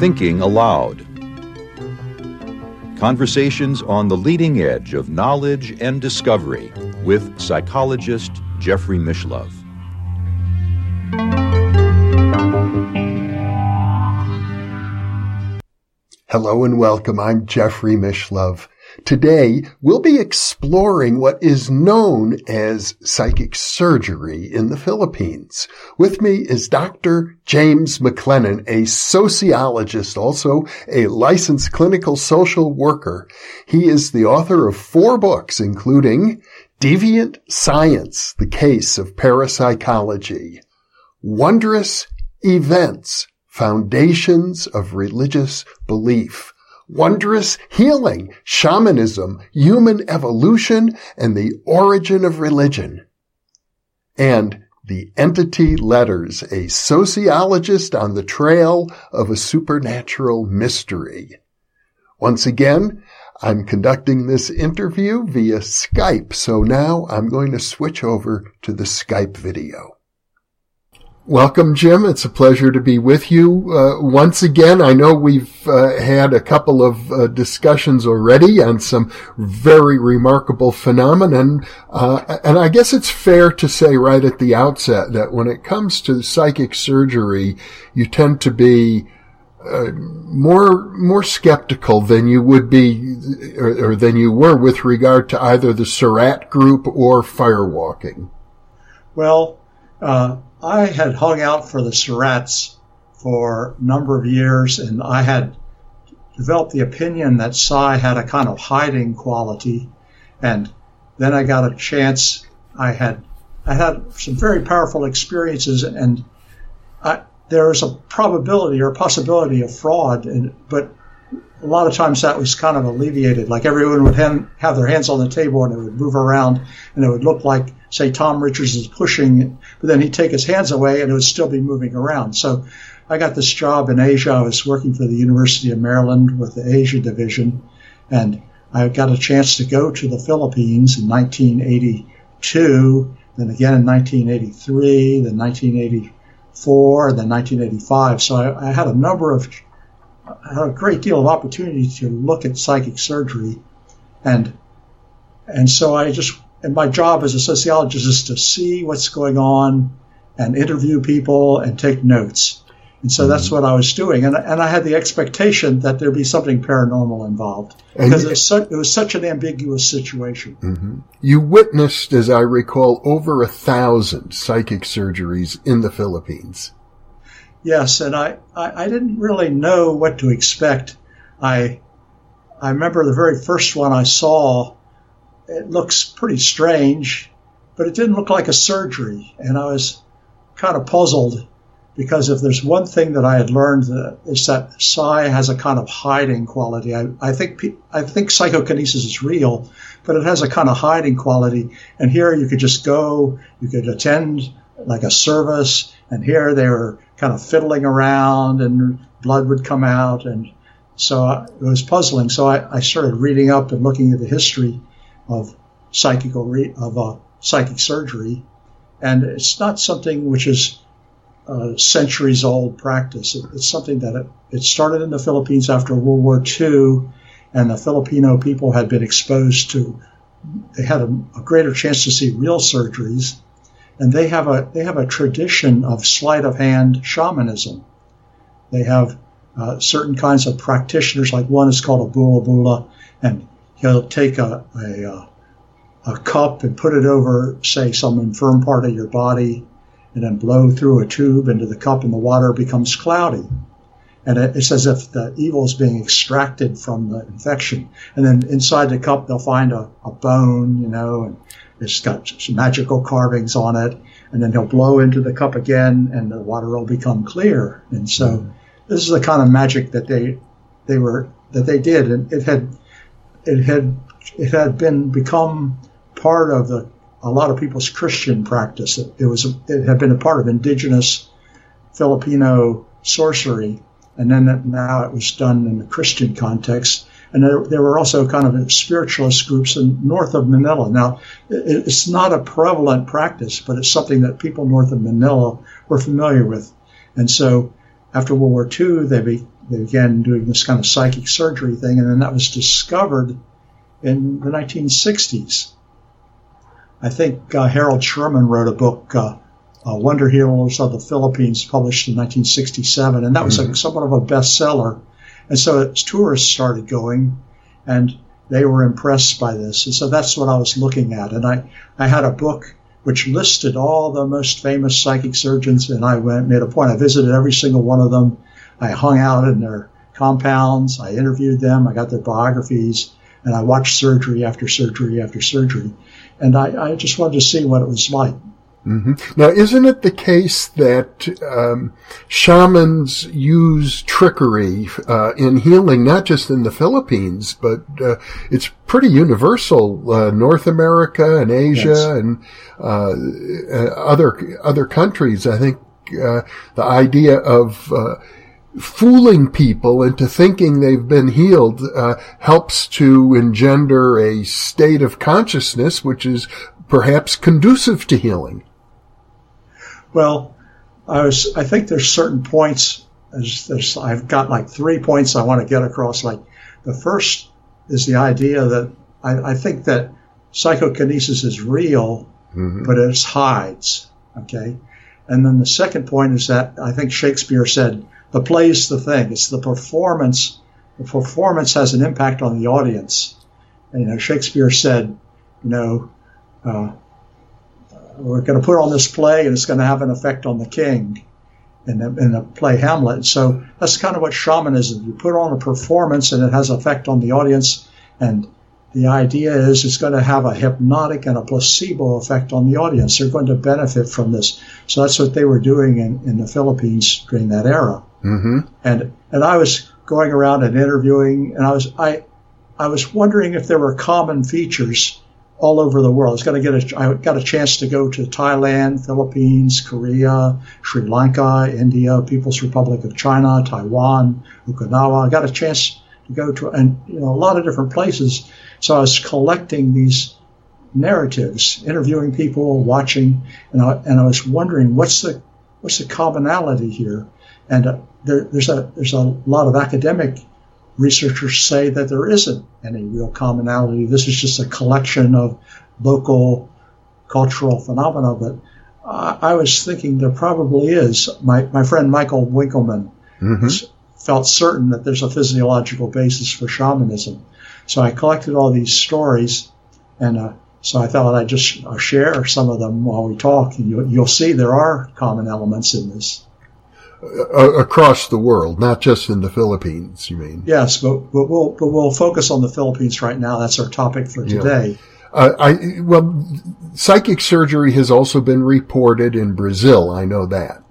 Thinking Aloud. Conversations on the leading edge of knowledge and discovery with psychologist Jeffrey Mishlove. Hello and welcome. I'm Jeffrey Mishlove. Today, we'll be exploring what is known as psychic surgery in the Philippines. With me is Dr. James McClenon, a sociologist, also a licensed clinical social worker. He is the author of four books, including Deviant Science, The Case of Parapsychology, Wondrous Events, Foundations of Religious Belief, Wondrous Healing, Shamanism, Human Evolution, and the Origin of Religion. And The Entity Letters, a sociologist on the trail of a supernatural mystery. Once again, I'm conducting this interview via Skype, so now I'm going to switch over to the Skype video. Welcome, Jim. It's a pleasure to be with you uh, once again. I know we've uh, had a couple of uh, discussions already on some very remarkable phenomenon, uh, and I guess it's fair to say right at the outset that when it comes to psychic surgery, you tend to be uh, more more skeptical than you would be, or, or than you were with regard to either the SORRAT group or firewalking. Well. Uh, I had hung out for the SORRATs for a number of years, and I had developed the opinion that psi had a kind of hiding quality. And then I got a chance. I had I had some very powerful experiences, and I, there was a probability or possibility of fraud, and, but a lot of times that was kind of alleviated. Like everyone would have their hands on the table and it would move around, and it would look like say Tom Richards is pushing, but then he'd take his hands away and it would still be moving around. So I got this job in Asia. I was working for the University of Maryland with the Asia division, and I got a chance to go to the Philippines in 1982, then again in 1983, then 1984, and then 1985. So I, I had a number of, I had a great deal of opportunity to look at psychic surgery, and and so I just and my job as a sociologist is to see what's going on and interview people and take notes. And so mm-hmm. that's what I was doing. And, and I had the expectation that there'd be something paranormal involved because it was, it was such an ambiguous situation. Mm-hmm. You witnessed, as I recall, over a thousand psychic surgeries in the Philippines. Yes, and I, I, I didn't really know what to expect. I, I remember the very first one I saw it looks pretty strange, but it didn't look like a surgery. And I was kind of puzzled because if there's one thing that I had learned, uh, is that psi has a kind of hiding quality. I, I think I think psychokinesis is real, but it has a kind of hiding quality. And here you could just go, you could attend like a service, and here they were kind of fiddling around, and blood would come out, and so it was puzzling. So I, I started reading up and looking at the history of psychical re- of uh, psychic surgery, and it's not something which is a centuries old practice. It, it's something that it, it started in the Philippines after World War II, and the Filipino people had been exposed to. They had a, a greater chance to see real surgeries, and they have a they have a tradition of sleight of hand shamanism. They have uh, certain kinds of practitioners, like one is called a bolo bolo, and he'll take a, a, uh, a cup and put it over, say, some infirm part of your body, and then blow through a tube into the cup, and the water becomes cloudy. And it's as if the evil is being extracted from the infection. And then inside the cup, they'll find a, a bone, you know, and it's got magical carvings on it. And then he'll blow into the cup again, and the water will become clear. And so, this is the kind of magic that they they were that they did, and it had it had it had been become part of the a lot of people's Christian practice. It, it was it had been a part of indigenous Filipino sorcery, and then now it was done in the Christian context. and there, there, were also kind of spiritualist groups in north of Manila. Now, it, it's not a prevalent practice, but it's something that people north of Manila were familiar with. And so, after World War II, they, be, began doing this kind of psychic surgery thing, and then that was discovered in the 1960s. I think uh, Harold Sherman wrote a book, uh, uh, Wonder Healers of the Philippines, published in 1967, and that was mm-hmm. a, somewhat of a bestseller. And so tourists started going, and they were impressed by this. And so that's what I was looking at. And I, I had a book which listed all the most famous psychic surgeons, and I went made a point. I visited every single one of them. I hung out in their compounds. I interviewed them. I got their biographies, and I watched surgery after surgery after surgery. And I, I just wanted to see what it was like. Mm-hmm. Now, isn't it the case that um, shamans use trickery uh, in healing, not just in the Philippines, but uh, it's pretty universal, uh, North America and Asia yes. and uh, uh, other other countries. I think uh, the idea of fooling people into thinking they've been healed uh, helps to engender a state of consciousness which is perhaps conducive to healing. Well, I was. I think there's certain points. There's, there's, I've got like three points I want to get across. Like the first is the idea that I, I think that psychokinesis is real, mm-hmm. but it hides. Okay, and then the second point is that I think Shakespeare said the play is the thing. It's the performance. The performance has an impact on the audience. And, you know, Shakespeare said, you know, uh, we're going to put on this play and it's going to have an effect on the king in the, in the play Hamlet. So that's kind of what shamanism. You put on a performance and it has effect on the audience. And the idea is it's going to have a hypnotic and a placebo effect on the audience. They're going to benefit from this. So that's what they were doing in, in the Philippines during that era. Mm-hmm. And and I was going around and interviewing, and I was I I was wondering if there were common features all over the world. I was going to get a, I got a chance to go to Thailand, Philippines, Korea, Sri Lanka, India, People's Republic of China, Taiwan, Okinawa. I got a chance to go to and you know a lot of different places. So I was collecting these narratives, interviewing people, watching, and I, and I was wondering what's the what's the commonality here. And there, there's a there's a lot of academic researchers say that there isn't any real commonality. This is just a collection of local cultural phenomena. But I, I was thinking there probably is. My, my friend Michael Winkelman mm-hmm. felt certain that there's a physiological basis for shamanism. So I collected all these stories, and uh, so I thought I'd just uh, share some of them while we talk, and you, you'll see there are common elements in this across the world, not just in the Philippines. You mean? Yes, but, but we'll but we'll focus on the Philippines right now. That's our topic for today. Yeah. Uh, I well, psychic surgery has also been reported in Brazil. I know that.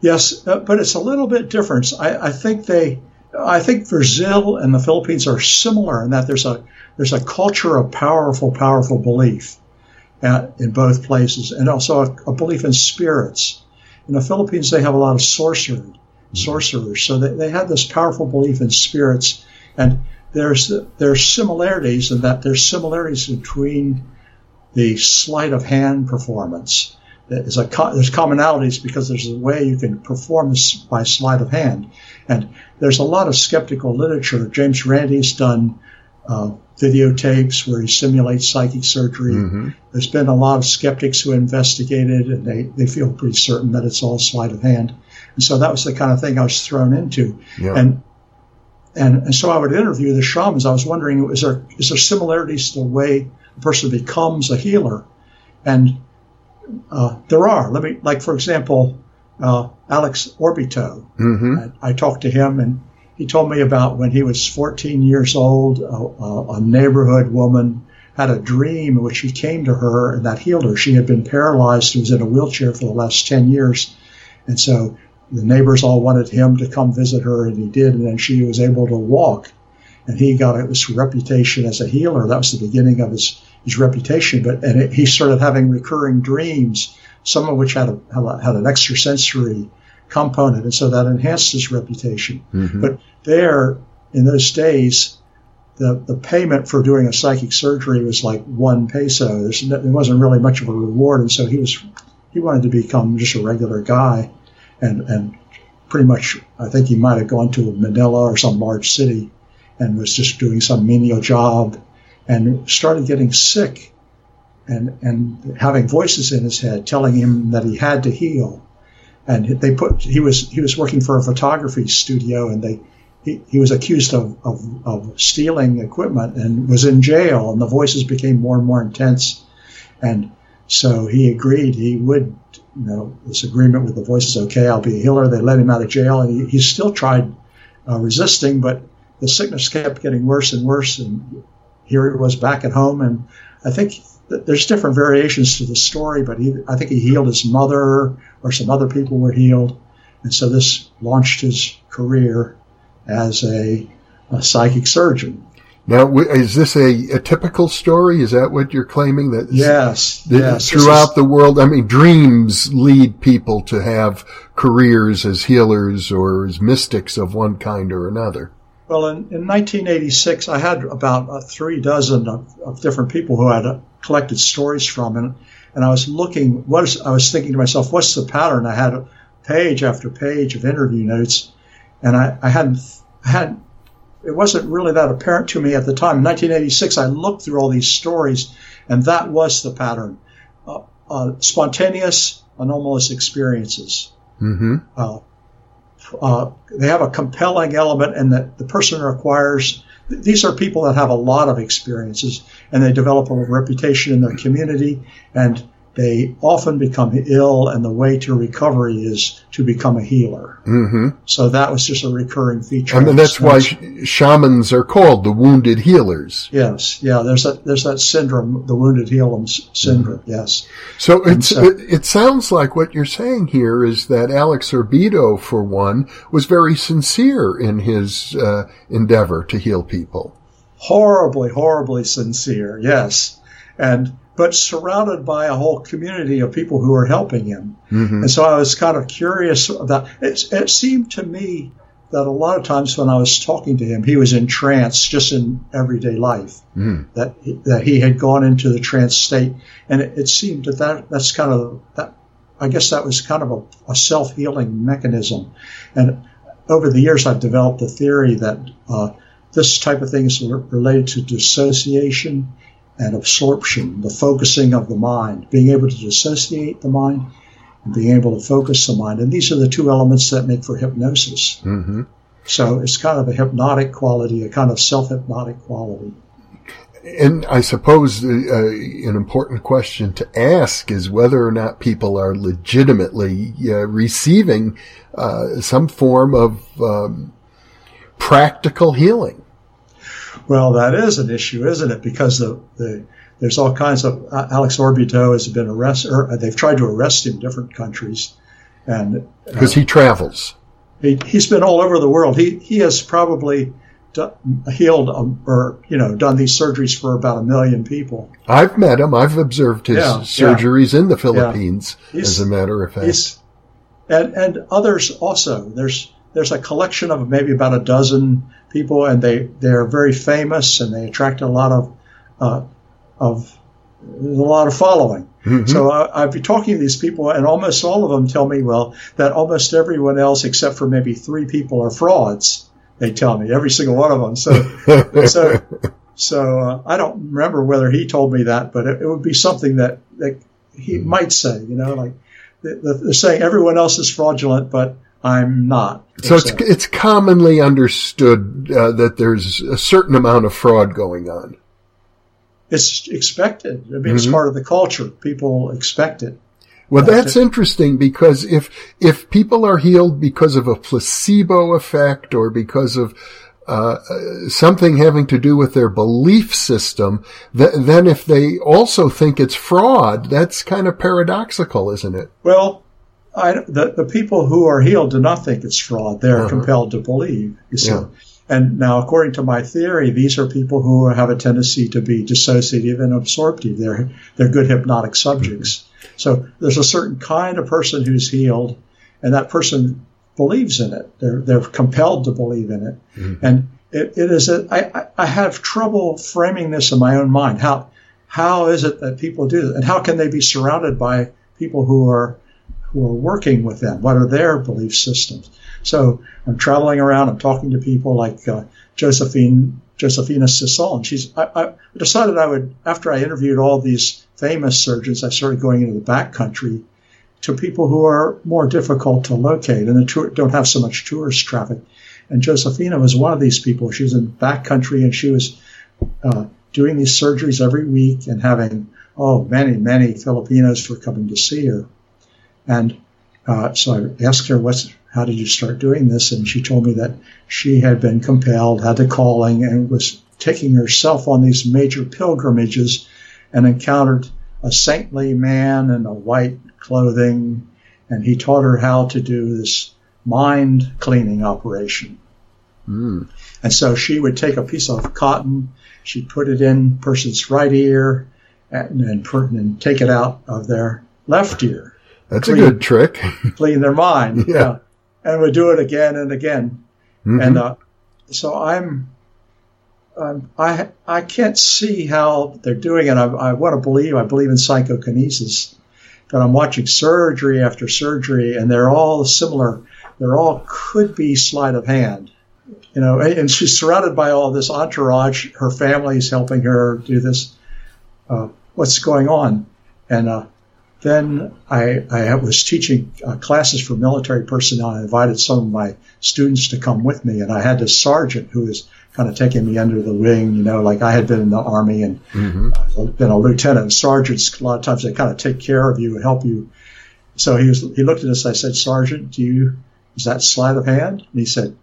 Yes, uh, but it's a little bit different. I, I think they, I think Brazil and the Philippines are similar in that there's a there's a culture of powerful, powerful belief at, uh, in both places, and also a, a belief in spirits in the Philippines, they have a lot of sorcery, mm-hmm. sorcerers. So they, they have this powerful belief in spirits. And there's, there's similarities in that there's similarities between the sleight of hand performance. There's, a, there's commonalities because there's a way you can perform this by sleight of hand. And there's a lot of skeptical literature. James Randi's done uh, videotapes where he simulates psychic surgery. Mm-hmm. There's been a lot of skeptics who investigated, and they, they feel pretty certain that it's all sleight of hand. And so that was the kind of thing I was thrown into. Yeah. And, and and so I would interview the shamans. I was wondering, is there is there similarities to the way a person becomes a healer? And uh, there are. Let me, like for example, uh, Alex Orbito. Mm-hmm. I, I talked to him, and he told me about when he was 14 years old, a, a, neighborhood woman had a dream in which he came to her and that healed her. She had been paralyzed. She was in a wheelchair for the last 10 years. And so the neighbors all wanted him to come visit her, and he did. And then she was able to walk. And he got this reputation as a healer. That was the beginning of his, his reputation. But and it, he started having recurring dreams, some of which had, a, had an extrasensory component, and so that enhanced his reputation. Mm-hmm. But there, in those days, the, the payment for doing a psychic surgery was like one peso. There's, there wasn't really much of a reward, and so he was he wanted to become just a regular guy, and and pretty much I think he might have gone to Manila or some large city, and was just doing some menial job, and started getting sick, and and having voices in his head telling him that he had to heal, and they put he was he was working for a photography studio, and they he, he was accused of, of, of stealing equipment and was in jail, and the voices became more and more intense. And so he agreed he would, you know, this agreement with the voices, okay, I'll be a healer. They let him out of jail, and he, he still tried uh, resisting, but the sickness kept getting worse and worse. And here he was back at home, and I think there's different variations to the story, but he, I think he healed his mother, or some other people were healed, and so this launched his career as a, a psychic surgeon. Now, is this a, a, typical story? Is that what you're claiming? That yes, that yes. Throughout is, the world, I mean, dreams lead people to have careers as healers or as mystics of one kind or another. Well, in, in 1986, I had about uh, three dozen of, of, different people who I had uh, collected stories from, and and I was looking. What is, I was thinking to myself, what's the pattern? I had page after page of interview notes, and I, I hadn't had it wasn't really that apparent to me at the time. In 1986, I looked through all these stories, and that was the pattern: uh, uh, spontaneous, anomalous experiences. Mm-hmm. Uh, they have a compelling element, and that the person requires. These are people that have a lot of experiences, and they develop a reputation in their community, and they often become ill, and the way to recovery is to become a healer. Mm-hmm. So that was just a recurring feature. I mean, that's why sh- shamans are called the wounded healers. Yes, yeah. There's that there's that syndrome, the wounded healer syndrome. Mm-hmm. Yes. So, so it, it sounds like what you're saying here is that Alex Orbito, for one, was very sincere in his uh, endeavor to heal people. Horribly, horribly sincere. Yes, and but surrounded by a whole community of people who are helping him. Mm-hmm. And so I was kind of curious about it. It seemed to me that a lot of times when I was talking to him, he was in trance just in everyday life. Mm. That that he had gone into the trance state, and it, it seemed that, that that's kind of that. I guess that was kind of a, a self healing mechanism. And over the years, I've developed a theory that uh, this type of thing is related to dissociation and absorption, the focusing of the mind, being able to dissociate the mind and being able to focus the mind. And these are the two elements that make for hypnosis. Mm-hmm. So it's kind of a hypnotic quality, a kind of self hypnotic quality. And I suppose uh, an important question to ask is whether or not people are legitimately uh, receiving uh, some form of um, practical healing. Well, that is an issue, isn't it? Because the, the there's all kinds of uh, Alex Orbito has been arrested. Or they've tried to arrest him in different countries, and because uh, he travels, he, has been all over the world. He he has probably healed um, or you know done these surgeries for about a million people. I've met him. I've observed his yeah, surgeries yeah. in the Philippines. Yeah. As a matter of fact, and and others also. There's there's a collection of maybe about a dozen people, and they they're very famous and they attract a lot of uh, of a lot of following. Mm-hmm. So I, I'd be talking to these people, and almost all of them tell me, well, that almost everyone else except for maybe three people are frauds. They tell me every single one of them. So so so uh, I don't remember whether he told me that, but it, it would be something that that he mm-hmm. might say. You know, like they're saying everyone else is fraudulent, but I'm not. So it's it's commonly understood uh, that there's a certain amount of fraud going on. It's expected. I mean, mm-hmm. it's part of the culture. People expect it. Well, that's interesting because if if people are healed because of a placebo effect or because of uh, something having to do with their belief system, th- then if they also think it's fraud, that's kind of paradoxical, isn't it? Well, I, the, the people who are healed do not think it's fraud. They're uh-huh. compelled to believe. You see. Yeah. And now, according to my theory, these are people who have a tendency to be dissociative and absorptive. They're they're good hypnotic subjects. Mm-hmm. So there's a certain kind of person who's healed, and that person believes in it. They're they're compelled to believe in it. Mm-hmm. And it, it is a, I, I have trouble framing this in my own mind. How how is it that people do this, and how can they be surrounded by people who are who are working with them? What are their belief systems? So I'm traveling around. I'm talking to people like uh, Josephine Josephina Sison. She's I, I, decided I would after I interviewed all these famous surgeons. I started going into the back country to people who are more difficult to locate and tour, don't have so much tourist traffic. And Josephina was one of these people. She was in back country and she was uh, doing these surgeries every week and having, oh, many, many Filipinos were coming to see her. And uh, so I asked her, what's, how did you start doing this? And she told me that she had been compelled, had the calling, and was taking herself on these major pilgrimages and encountered a saintly man in a white clothing, and he taught her how to do this mind cleaning operation. Mm. And so she would take a piece of cotton, she'd put it in person's right ear, and, and, and take it out of their left ear. That's clean, a good trick. clean their mind. Yeah. Uh, and we do it again and again. Mm-hmm. And uh, so I'm, um, I I can't see how they're doing it. I, I want to believe. I believe in psychokinesis, but I'm watching surgery after surgery, and they're all similar they're all could be sleight of hand. You know, and she's surrounded by all this entourage. Her family's helping her do this. Uh, what's going on? And uh, then I, I, was teaching uh, classes for military personnel. I invited some of my students to come with me, and I had this sergeant who was kind of taking me under the wing. You know, like I had been in the army and mm-hmm. been a lieutenant. Sergeants, a lot of times they kind of take care of you and help you. So he was. He looked at us. I said, Sergeant, do you is that sleight of hand? And he said,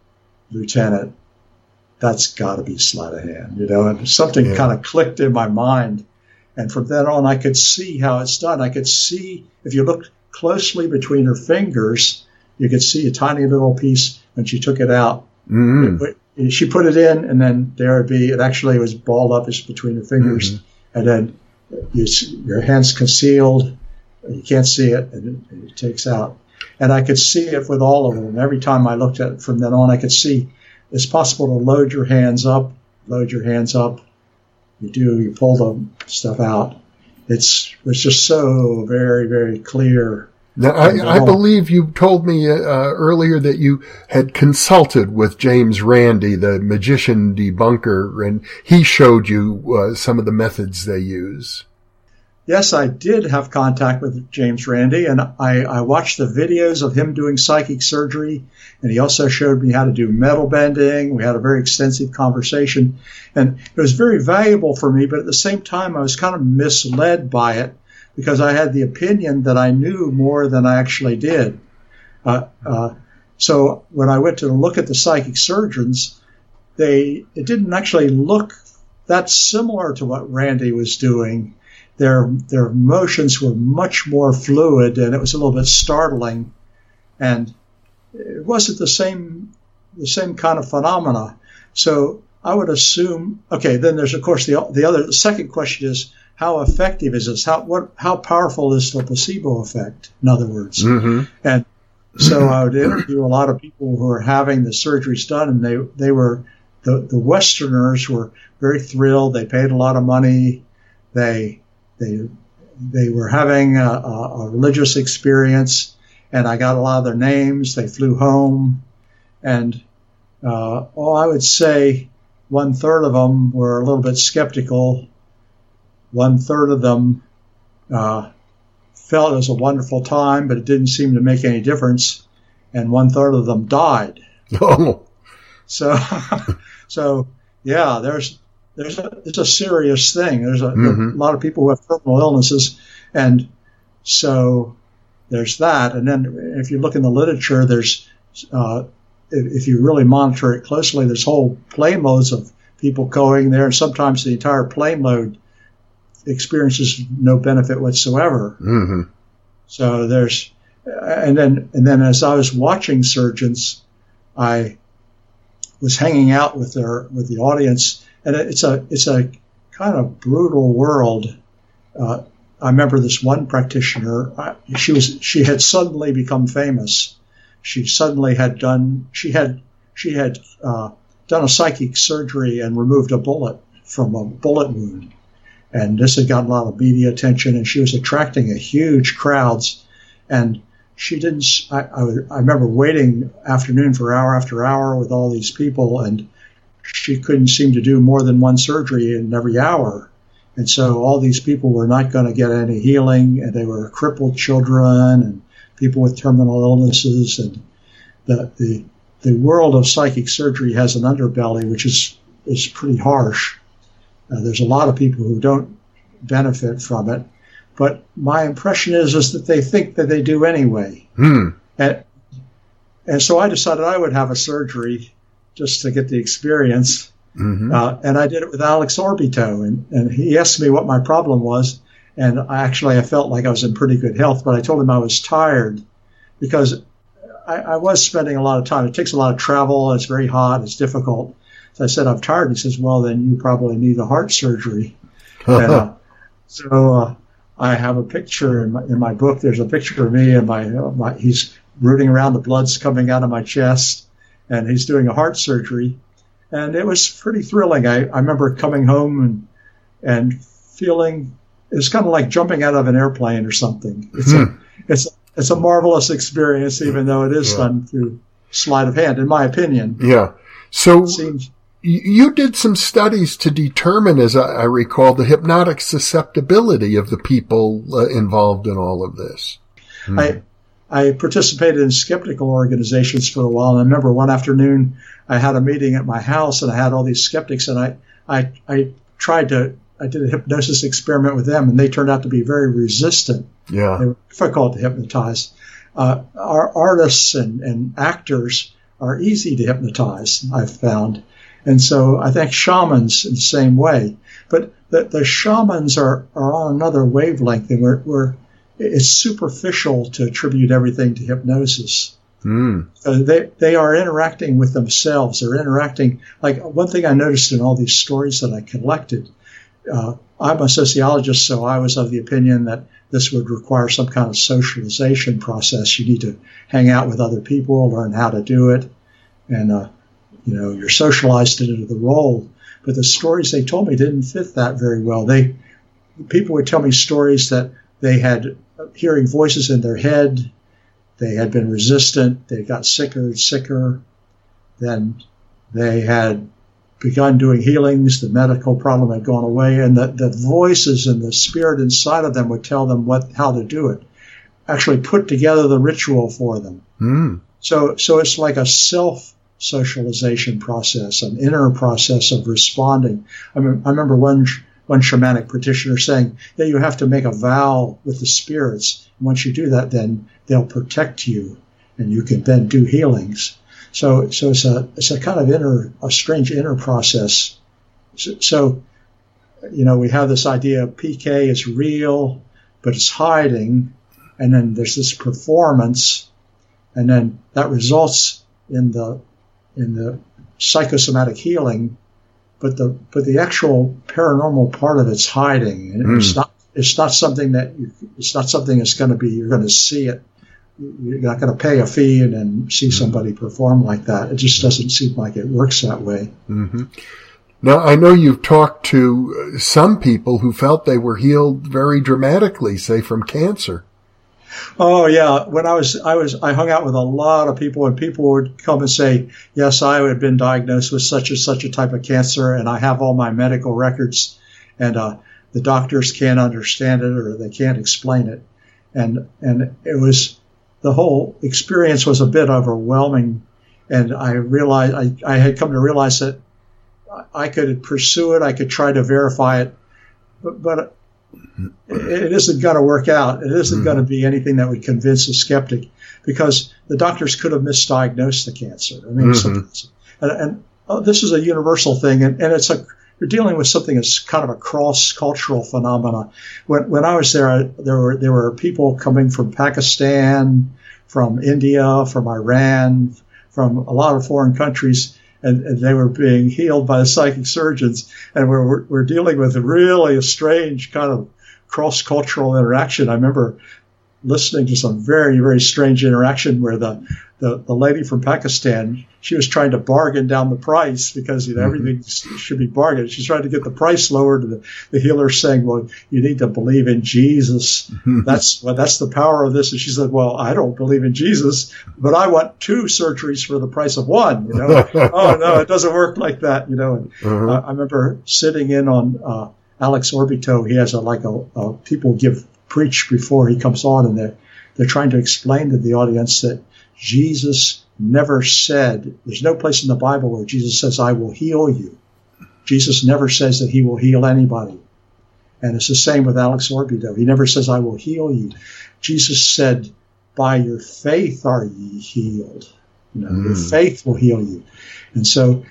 Lieutenant, that's got to be sleight of hand, you know. And something yeah. kind of clicked in my mind, and from then on, I could see how it's done. I could see if you looked closely between her fingers, you could see a tiny little piece when she took it out. Mm-hmm. she put it in, and then there would be. It actually was balled up just between her fingers, mm-hmm. and then you, your hands concealed. You can't see it, and it, it takes out and I could see it with all of them. Every time I looked at it from then on, I could see it's possible to load your hands up, load your hands up. You do, you pull the stuff out. It's it's just so very very clear. Now, I, I believe you told me uh, earlier that you had consulted with James Randi, the magician debunker, and he showed you uh, some of the methods they use yes, I did have contact with James Randi, and I, I, watched the videos of him doing psychic surgery, and he also showed me how to do metal bending. We had a very extensive conversation, and it was very valuable for me, but at the same time, I was kind of misled by it because I had the opinion that I knew more than I actually did. Uh, uh, so when I went to look at the psychic surgeons, they it didn't actually look that similar to what Randi was doing their their motions were much more fluid, and it was a little bit startling. And it wasn't the same the same kind of phenomena. So I would assume. Okay, then there's of course the the other the second question is how effective is this? How what how powerful is the placebo effect? In other words, mm-hmm. and so I would interview a lot of people who were having the surgeries done, and they they were the the Westerners were very thrilled. They paid a lot of money. They they they were having a, a, religious experience, and I got a lot of their names. They flew home, and uh, oh, I would say one third of them were a little bit skeptical. One third of them uh, felt it was a wonderful time, but it didn't seem to make any difference, and one third of them died. Oh. So, so yeah, there's there's a, it's a serious thing. There's a, mm-hmm. a, lot of people who have terminal illnesses, and so there's that. And then if you look in the literature, there's uh, if, if, you really monitor it closely, there's whole plane loads of people going there, and sometimes the entire plane load experiences no benefit whatsoever. Mm-hmm. So there's, and then and then as I was watching surgeons, I was hanging out with their with the audience and it's a it's a kind of brutal world. Uh, I remember this one practitioner. Uh, she was she had suddenly become famous. She suddenly had done she had she had uh, done a psychic surgery and removed a bullet from a bullet wound. And this had gotten a lot of media attention, and she was attracting a huge crowds. And she didn't. I, I, I remember waiting afternoon for hour after hour with all these people, and she couldn't seem to do more than one surgery in every hour. And so all these people were not going to get any healing, and they were crippled children and people with terminal illnesses. And the, the, the world of psychic surgery has an underbelly, which is, is pretty harsh. Uh, there's a lot of people who don't benefit from it. But my impression is, is that they think that they do anyway. Hmm. And, and so I decided I would have a surgery just to get the experience. Mm-hmm. Uh, and I did it with Alex Orbito, and, and he asked me what my problem was, and I actually I felt like I was in pretty good health, but I told him I was tired because I, I was spending a lot of time. It takes a lot of travel. It's very hot. It's difficult. So I said I'm tired. He says, well then you probably need a heart surgery. and, uh, so uh, I have a picture in my, in my book. There's a picture of me and my, my he's rooting around. The blood's coming out of my chest and he's doing a heart surgery. And it was pretty thrilling. I, I remember coming home and and feeling it's kind of like jumping out of an airplane or something. It's Hmm. a it's it's a marvelous experience, even though it is Yeah. done through sleight of hand, in my opinion. Yeah. So seems you did some studies to determine, as I, recall, the hypnotic susceptibility of the people uh, involved in all of this. I I participated in skeptical organizations for a while. And I remember one afternoon I had a meeting at my house and I had all these skeptics and I, I, I tried to, I did a hypnosis experiment with them and they turned out to be very resistant. They Yeah. were difficult to hypnotize. Uh, our artists and, and actors are easy to hypnotize, I've found. And so I think shamans in the same way. But the, the shamans are, are on another wavelength and we're, we're, it's superficial to attribute everything to hypnosis. Mm. Uh, they they are interacting with themselves. They're interacting. Like one thing I noticed in all these stories that I collected. Uh, I'm a sociologist, so I was of the opinion that this would require some kind of socialization process. You need to hang out with other people, learn how to do it, and uh, you know you're socialized into the role. But the stories they told me didn't fit that very well. They people would tell me stories that they had hearing voices in their head they had been resistant. They got sicker and sicker. Then they had begun doing healings. The medical problem had gone away, and the, the voices and the spirit inside of them would tell them what how to do it. Actually, put together the ritual for them. Mm. So, so it's like a self socialization process, an inner process of responding. I, mean, I remember one one shamanic practitioner saying, "Yeah, you have to make a vow with the spirits. And once you do that, then they'll protect you, and you can then do healings." So, so it's a it's a kind of inner a strange inner process. So, so you know, we have this idea of PK is real, but it's hiding, and then there's this performance, and then that results in the in the psychosomatic healing, but the but the actual paranormal part of it's hiding, it's not it's not something that you, it's not something that's going to be you're going to see it. You're not going to pay a fee and then see somebody perform like that. It just doesn't seem like it works that way. hmm Now, I know you've talked to some people who felt they were healed very dramatically, say from cancer. Oh yeah, when I was I was I hung out with a lot of people, and people would come and say, "Yes, I have been diagnosed with such and such a type of cancer, and I have all my medical records, and uh, the doctors can't understand it or they can't explain it," and and it was the whole experience was a bit overwhelming, and I realized I, I had come to realize that I could pursue it, I could try to verify it, but but it isn't going to work out. It isn't going to be anything that would convince a skeptic because the doctors could have misdiagnosed the cancer. I mean, Mhm. and, and oh, this is a universal thing, and, and it's a you're dealing with something that's kind of a cross cultural phenomena. When when I was there, I, there were there were people coming from Pakistan, from India, from Iran, from a lot of foreign countries. And, and they were being healed by the psychic surgeons, and we're, we're, we're dealing with really a strange kind of cross cultural interaction. I remember listening to some very very strange interaction where the the, the lady from Pakistan, she was trying to bargain down the price because you know mm-hmm. everything should be bargained. She's trying to get the price lowered. The, the healer saying, "Well, you need to believe in Jesus. Mm-hmm. That's well, that's the power of this." And she said, "Well, I don't believe in Jesus, but I want two surgeries for the price of one." You know, oh no, it doesn't work like that. You know, and uh-huh. uh, I remember sitting in on uh, Alex Orbito. He has a like a, a people give preach before he comes on, and they're they're trying to explain to the audience that Jesus never said, there's no place in the Bible where Jesus says, I will heal you. Jesus never says that he will heal anybody. And it's the same with Alex Orbito. He never says, I will heal you. Jesus said, by your faith are ye healed. You know, mm. your faith will heal you. And so,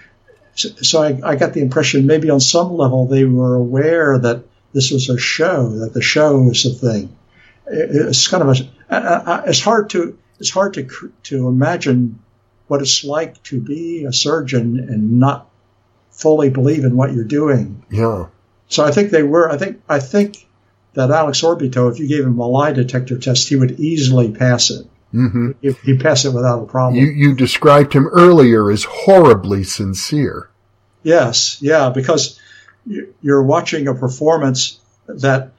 so I, I got the impression maybe on some level they were aware that this was a show, that the show is a thing. It's kind of a, it's hard to, it's hard to to imagine what it's like to be a surgeon and not fully believe in what you're doing. Yeah. So I think they were. I think I think that Alex Orbito, if you gave him a lie detector test, he would easily pass it. Mm-hmm. He, he'd pass it without a problem. You, you described him earlier as horribly sincere. Yes, yeah, because you're watching a performance that,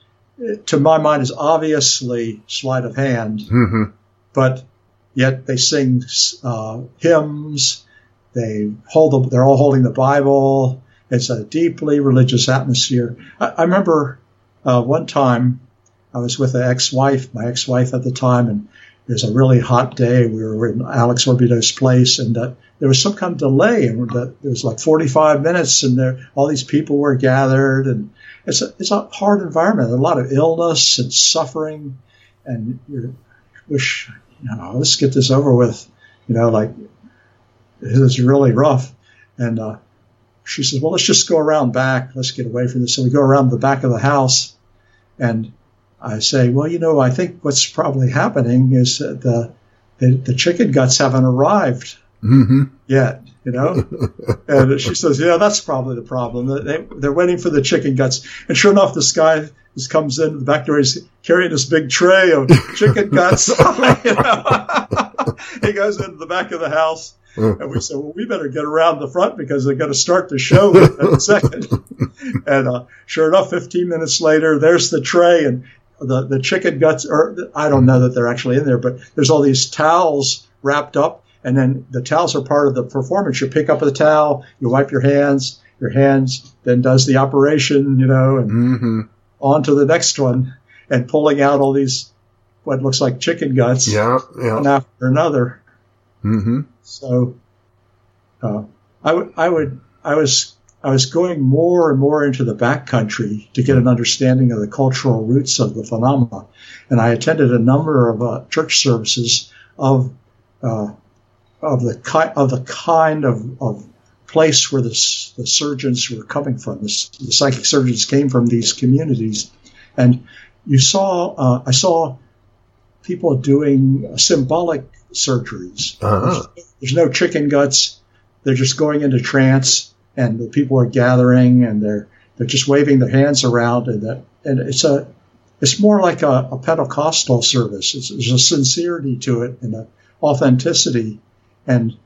to my mind, is obviously sleight of hand, mm-hmm. but yet they sing uh, hymns. They hold the, they're all holding the Bible. It's a deeply religious atmosphere. I, I remember uh, one time I was with an ex-wife, my ex-wife at the time, and it was a really hot day. We were in Alex Orbito's place, and uh, there was some kind of delay, and there was like 45 minutes, and there all these people were gathered, and it's a it's a hard environment, a lot of illness and suffering, and you wish you know, let's get this over with. You know, like it was really rough. And uh, she says, well, let's just go around back. Let's get away from this. So we go around the back of the house, and I say, well, you know, I think what's probably happening is that the the, the chicken guts haven't arrived mm-hmm. yet. You know, and she says, yeah, that's probably the problem. They, they're waiting for the chicken guts. And sure enough, this guy just comes in the back door. He's carrying this big tray of chicken guts. you know? he goes into the back of the house, and we said, "Well, we better get around the front because they're going to start the show in a second. and uh, sure enough, 15 minutes later, there's the tray, and the the chicken guts. Or I don't know that they're actually in there, but there's all these towels wrapped up, and then the towels are part of the performance. You pick up the towel, you wipe your hands. Your hands then does the operation, you know, and mm-hmm on to the next one and pulling out all these what looks like chicken guts yeah, yeah. one after another. Mm-hmm. So uh, I, w- I would I was I was going more and more into the backcountry to get an understanding of the cultural roots of the phenomena, and I attended a number of uh, church services of uh, of the ki- of the kind of, of place where the, the surgeons were coming from. The, the, psychic surgeons came from these communities, and you saw uh, I saw people doing symbolic surgeries. Uh-huh. There's, there's no chicken guts. They're just going into trance, and the people are gathering, and they're they're just waving their hands around, and that and it's a it's more like a, a Pentecostal service. It's, there's a sincerity to it and an authenticity, and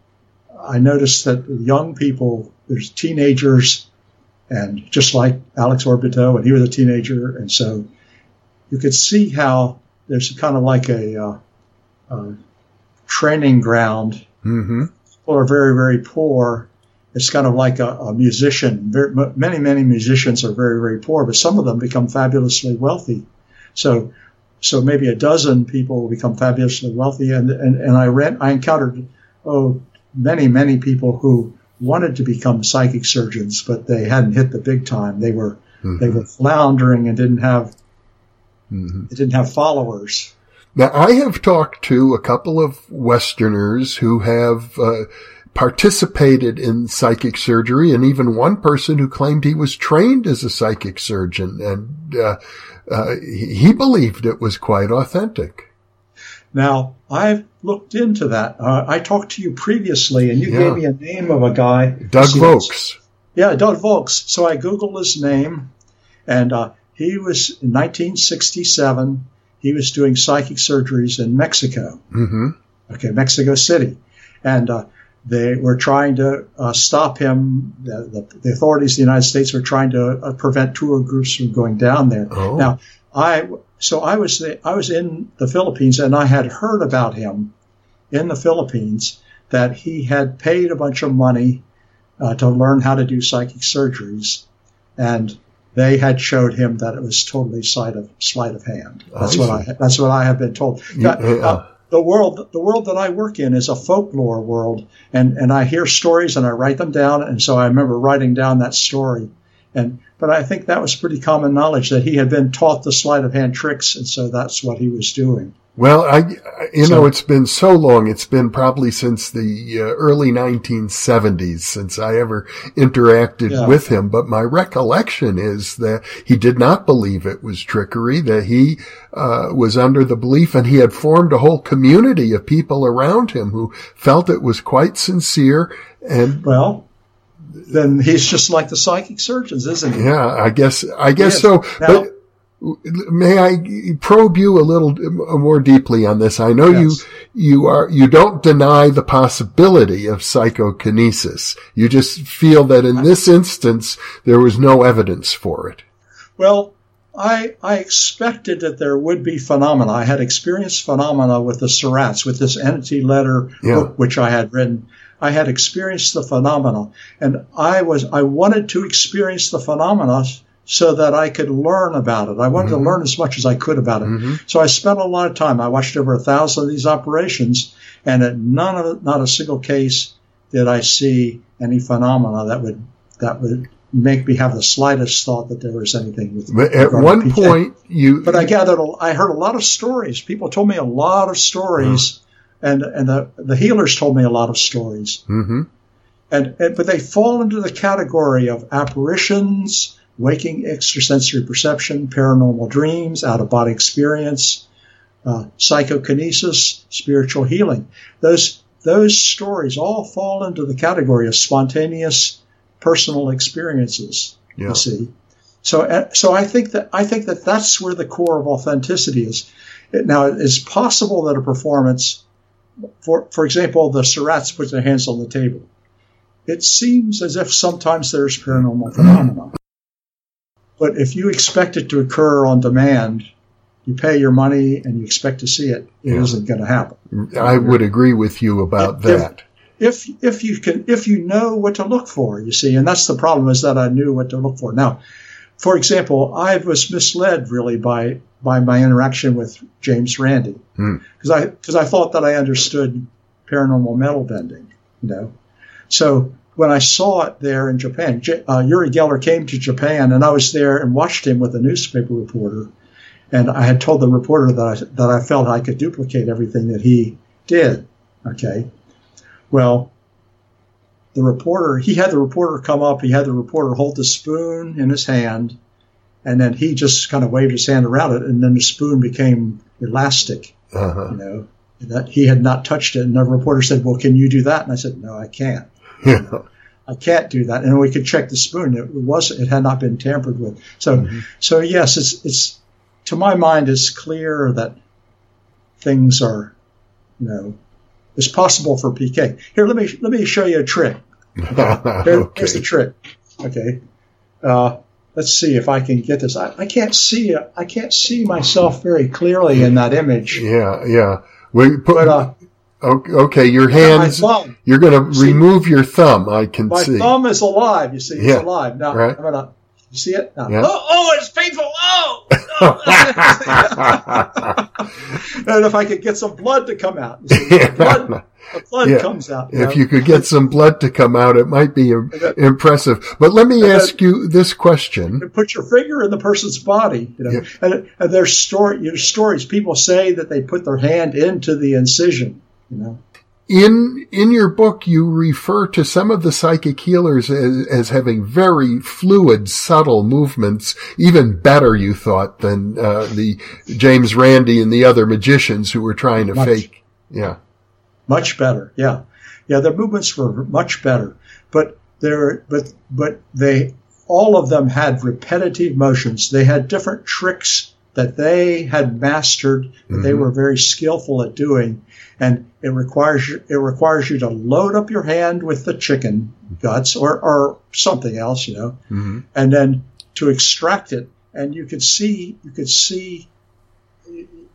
I noticed that young people, there's teenagers, and just like Alex Orbito, and he was a teenager, and so you could see how there's kind of like a, uh, a training ground. Mm-hmm. People are very, very poor. It's kind of like a, a musician. Very, many, many musicians are very, very poor, but some of them become fabulously wealthy. So, so maybe a dozen people will become fabulously wealthy. And, and, and I ran, I encountered, oh, many, many people who wanted to become psychic surgeons, but they hadn't hit the big time. They were mm-hmm. they were floundering and didn't have mm-hmm. they didn't have followers. Now, I have talked to a couple of Westerners who have uh, participated in psychic surgery, and even one person who claimed he was trained as a psychic surgeon, and uh, uh, he believed it was quite authentic. Now, I've looked into that. Uh, I talked to you previously, and you yeah. gave me a name of a guy. Doug Volks. Yeah, Doug Volks. So I Googled his name, and uh, he was in 1967. He was doing psychic surgeries in Mexico. Mm-hmm. okay, Mexico City, and uh, they were trying to uh, stop him. The, the, the, authorities of the United States were trying to uh, prevent tour groups from going down there. Oh. Now, I so I was I was in the Philippines, and I had heard about him in the Philippines that he had paid a bunch of money uh, to learn how to do psychic surgeries, and they had showed him that it was totally sleight of sleight of hand. That's I what I that's what I have been told. You- Uh, uh, the world the world that I work in is a folklore world, and and I hear stories and I write them down, and so I remember writing down that story, and but I think that was pretty common knowledge that he had been taught the sleight of hand tricks, and so that's what he was doing. Well, I, you So- know, it's been so long. It's been probably since the uh, early 1970s since I ever interacted Yeah. with him. But my recollection is that he did not believe it was trickery, that he uh, was under the belief and he had formed a whole community of people around him who felt it was quite sincere. And Well, then he's just like the psychic surgeons, isn't he? yeah, I guess, I guess Yes. so. Now- but may I probe you a little more deeply on this? I know Yes. you, you are, you don't deny the possibility of psychokinesis. You just feel that in this instance, there was no evidence for it. Well, I I expected that there would be phenomena. I had experienced phenomena with the SORRATs, with this entity letter Yeah. book which I had written. I had experienced the phenomena, and I was I wanted to experience the phenomena so that I could learn about it. I wanted to mm-hmm. learn as much as I could about it. Mm-hmm. So I spent a lot of time. I watched over a thousand of these operations, and at none of not a single case did I see any phenomena that would that would make me have the slightest thought that there was anything with. But at one point, you, But I gathered, a- I heard a lot of stories. People told me a lot of stories, mm-hmm. and and the the healers told me a lot of stories. hmm And, and but they fall into the category of apparitions, waking extrasensory perception, paranormal dreams, out of body experience, uh, psychokinesis, spiritual healing. Those those stories all fall into the category of spontaneous personal experiences. Yeah. You see, so uh, so I think that I think that that's where the core of authenticity is. It, now, it's possible that a performance, for for example, the SORRATs put their hands on the table. It seems as if sometimes there's paranormal phenomena, but if you expect it to occur on demand, you pay your money and you expect to see it. It not going to happen. I would agree with you about If- that. if if you can if you know what to look for, you see, and that's the problem is that I knew what to look for. Now, for example, I was misled really by by my interaction with James Randi Hmm. because I because I thought that I understood paranormal metal bending, you know. So when I saw it there in Japan, J- uh, Uri Geller came to Japan, and I was there and watched him with a newspaper reporter, and I had told the reporter that I, that I felt I could duplicate everything that he did. Okay. Well, the reporter, he had the reporter come up, he had the reporter hold the spoon in his hand, and then he just kind of waved his hand around it, and then the spoon became elastic, Uh-huh. you know. That he had not touched it, and the reporter said, "Well, can you do that?" And I said, "No, I can't. I can't do that." And we could check the spoon; it was it had not been tampered with. So, so yes, it's it's to my mind, it's clear that things are, you know, it's possible for PK. Here, let me let me show you a trick. Here- Here's the trick. Okay. Uh, let's see if I can get this. I, I can't see. I can't see myself very clearly in that image. Yeah, yeah. We put, But uh, okay, okay, your hands, you're going to remove your thumb, I can my see. My thumb is alive. You see, it's Yeah, alive. Now right. I'm gonna. You see it? Now, Yeah. oh, oh, it's painful. Oh. oh. and if I could get some blood to come out, you see, the blood, blood Yeah. comes out. you know. if you could get some blood to come out, it might be im- impressive. But let me then- ask you this question. and put your finger in the person's body, you know. Yeah. And, and there's story, there's stories. People say that they put their hand into the incision, you know. In in your book, you refer to some of the psychic healers as, as having very fluid, subtle movements, even better, you thought, than uh, the James Randi and the other magicians who were trying to Much. fake. Yeah, Much better, yeah, yeah. Their movements were much better, but they're but but they all of them had repetitive motions. They had different tricks that they had mastered, that they Mhm. were very skillful at doing, and it requires you, it requires you to load up your hand with the chicken guts or or something else, you know, hmm and then to extract it, and you could see you could see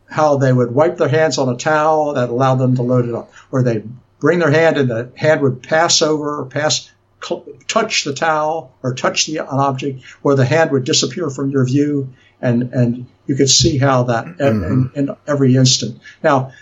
how they would wipe their hands on a towel that allowed them to load it up, or they bring their hand and the hand would pass over or pass cl- touch the towel or touch the an object, or the hand would disappear from your view, and and you could see how that in, in, in every instant. Now,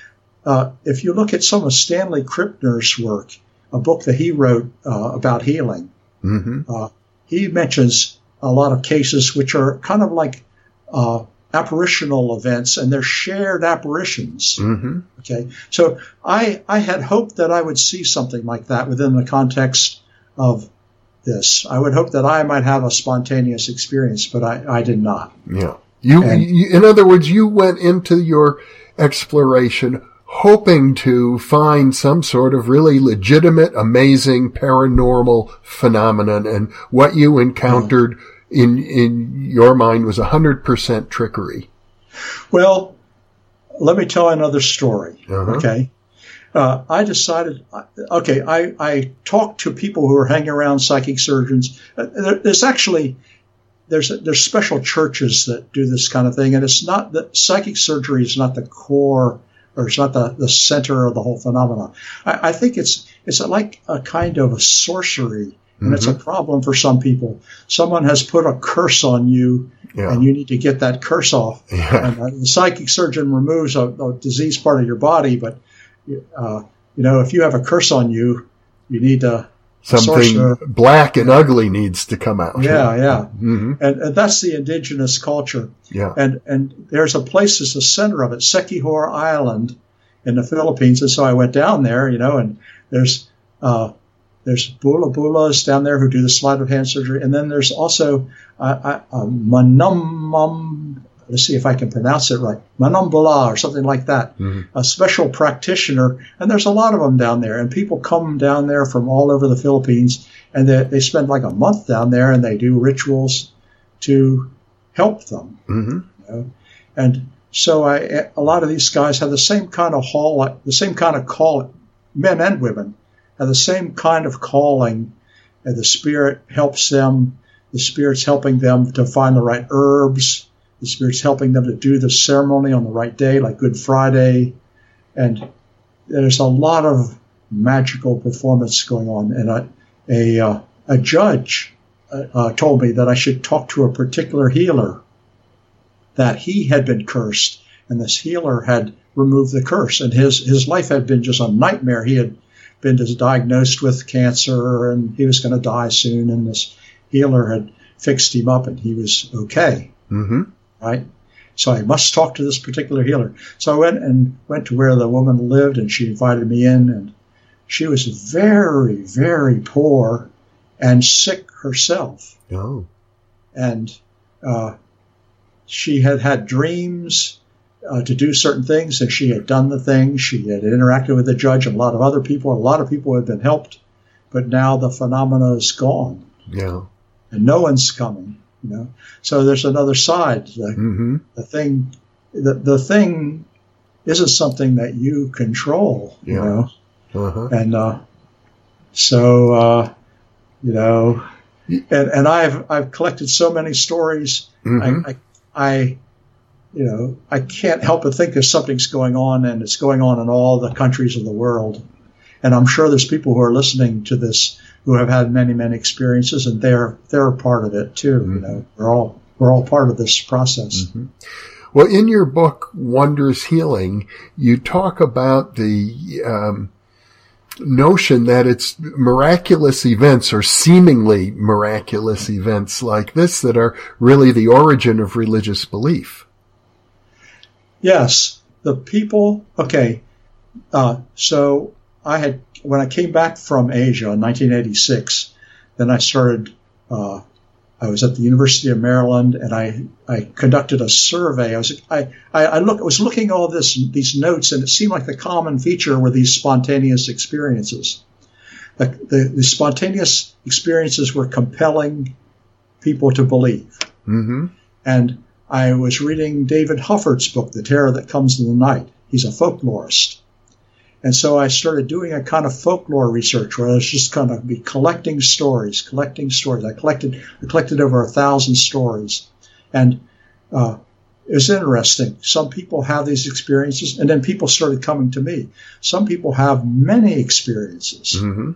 uh, if you look at some of Stanley Krippner's work, a book that he wrote uh, about healing, hmm uh, he mentions a lot of cases which are kind of like uh, apparitional events, and they're shared apparitions. hmm Okay, so I I had hoped that I would see something like that within the context of this. I would hope that I might have a spontaneous experience, but I, I did not. Yeah. You, And- you, in other words, you went into your exploration hoping to find some sort of really legitimate, amazing paranormal phenomenon, and what you encountered in in your mind was hundred percent trickery. Well, let me tell another story. Uh-huh. Okay. Uh, I decided, okay, I, I talked to people who are hanging around psychic surgeons. Uh, there, there's actually, there's, there's special churches that do this kind of thing. And it's not that psychic surgery is not the core or it's not the, the center of the whole phenomenon. I, I think it's, it's like a kind of a sorcery and it's a problem for some people. Someone has put a curse on you Yeah. and you need to get that curse off. Yeah. And uh, the psychic surgeon removes a, a disease part of your body, but uh, you know if you have a curse on you, you need to. Something black and ugly needs to come out. Yeah, yeah, hmm and, and that's the indigenous culture. Yeah. And and there's a place that's the center of it, Siquijor Island, in the Philippines. And so I went down there, you know, and there's uh, there's bolo bolos down there who do the sleight of hand surgery, and then there's also uh, uh, manumum. Let's see if I can pronounce it right, manumbula or something like that. Mhm. A special practitioner, and there's a lot of them down there, and people come down there from all over the Philippines, and they, they spend like a month down there, and they do rituals to help them hmm and so I, a lot of these guys have the same kind of hall, the same kind of call, men and women have the same kind of calling, and the spirit helps them. The spirit's helping them to find the right herbs. The spirit's helping them to do the ceremony on the right day, like Good Friday, and there's a lot of magical performance going on. And a a, uh, a judge uh, uh, told me that I should talk to a particular healer that he had been cursed and this healer had removed the curse. And his his life had been just a nightmare. He had been diagnosed with cancer and he was going to die soon and this healer had fixed him up and he was okay. Hmm right so i must talk to this particular healer so i went and went to where the woman lived and she invited me in and she was very very poor and sick herself Oh. and uh, she had had dreams uh, to do certain things, and she had done the things. She had interacted with the judge and a lot of other people. A lot of people had been helped, but now the phenomena is gone, Yeah. and no one's coming. You know, so there's another side. The, hmm the thing, the the thing, isn't something that you control. You Yeah. know, Uh-huh. and uh, so uh, you know, and and I've I've collected so many stories. Mm-hmm. I, I, I, you know, I can't help but think there's something's going on, and it's going on in all the countries of the world. And I'm sure there's people who are listening to this who have had many, many experiences, and they're they're a part of it too. You know, we're all we're all part of this process. Well, in your book, Wondrous Healing, you talk about the um, notion that it's miraculous events or seemingly miraculous events like this that are really the origin of religious belief. Yes, the people. Okay, uh, so I had when I came back from Asia in 1986, then I started. Uh, I was at the University of Maryland, and I, I conducted a survey. I was I, I, look I was looking at all this these notes, and it seemed like the common feature were these spontaneous experiences. The, the, the spontaneous experiences were compelling people to believe hmm and I was reading David Hufford's book, The Terror That Comes in the Night. He's a folklorist. And so I started doing a kind of folklore research where I was just kind of be collecting stories, collecting stories. I collected, I collected over a thousand stories. And, uh, it was interesting. Some people have these experiences, and then people started coming to me. Some people have many experiences. Mm-hmm.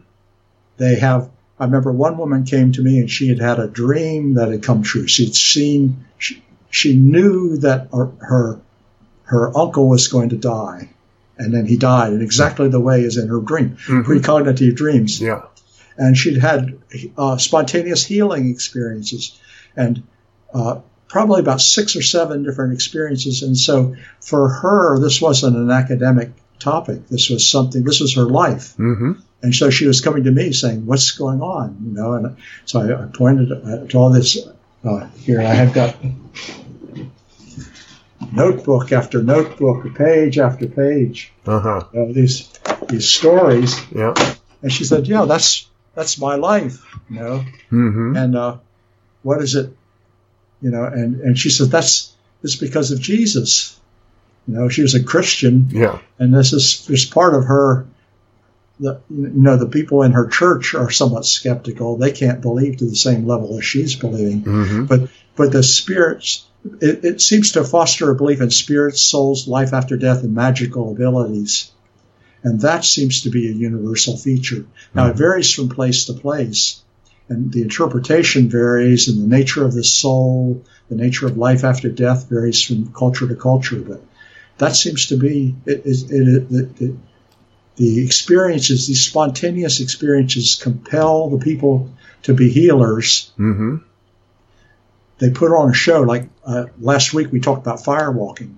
They have. I remember one woman came to me, and she had had a dream that had come true. She'd seen. She, she knew that her, her her uncle was going to die, and then he died in exactly the way as in her dream, Mhm. precognitive dreams Yeah. and she'd had uh, spontaneous healing experiences and uh, probably about six or seven different experiences. And so for her, this wasn't an academic topic. This was something, this was her life. Mm-hmm. And so she was coming to me saying, what's going on? You know, and so I, I pointed to all this. Uh, here, I have got notebook after notebook, page after page, Uh-huh. you know, these, these stories. Yeah. And she said, yeah, that's, that's my life, you know Mm-hmm. and uh, what is it you know and and she said that's it's because of jesus you know she was a christian Yeah. and this is just part of her the you know the people in her church are somewhat skeptical. They can't believe to the same level as she's believing. Mm-hmm. but but the spirits it, it seems to foster a belief in spirits souls life after death and magical abilities. And that seems to be a universal feature. Now it varies from place to place. And the interpretation varies and the nature of the soul the nature of life after death varies from culture to culture. But that seems to be it, it, it, the experiences these spontaneous experiences compel the people to be healers. Mm-hmm. they put on a show like uh, last week we talked about firewalking.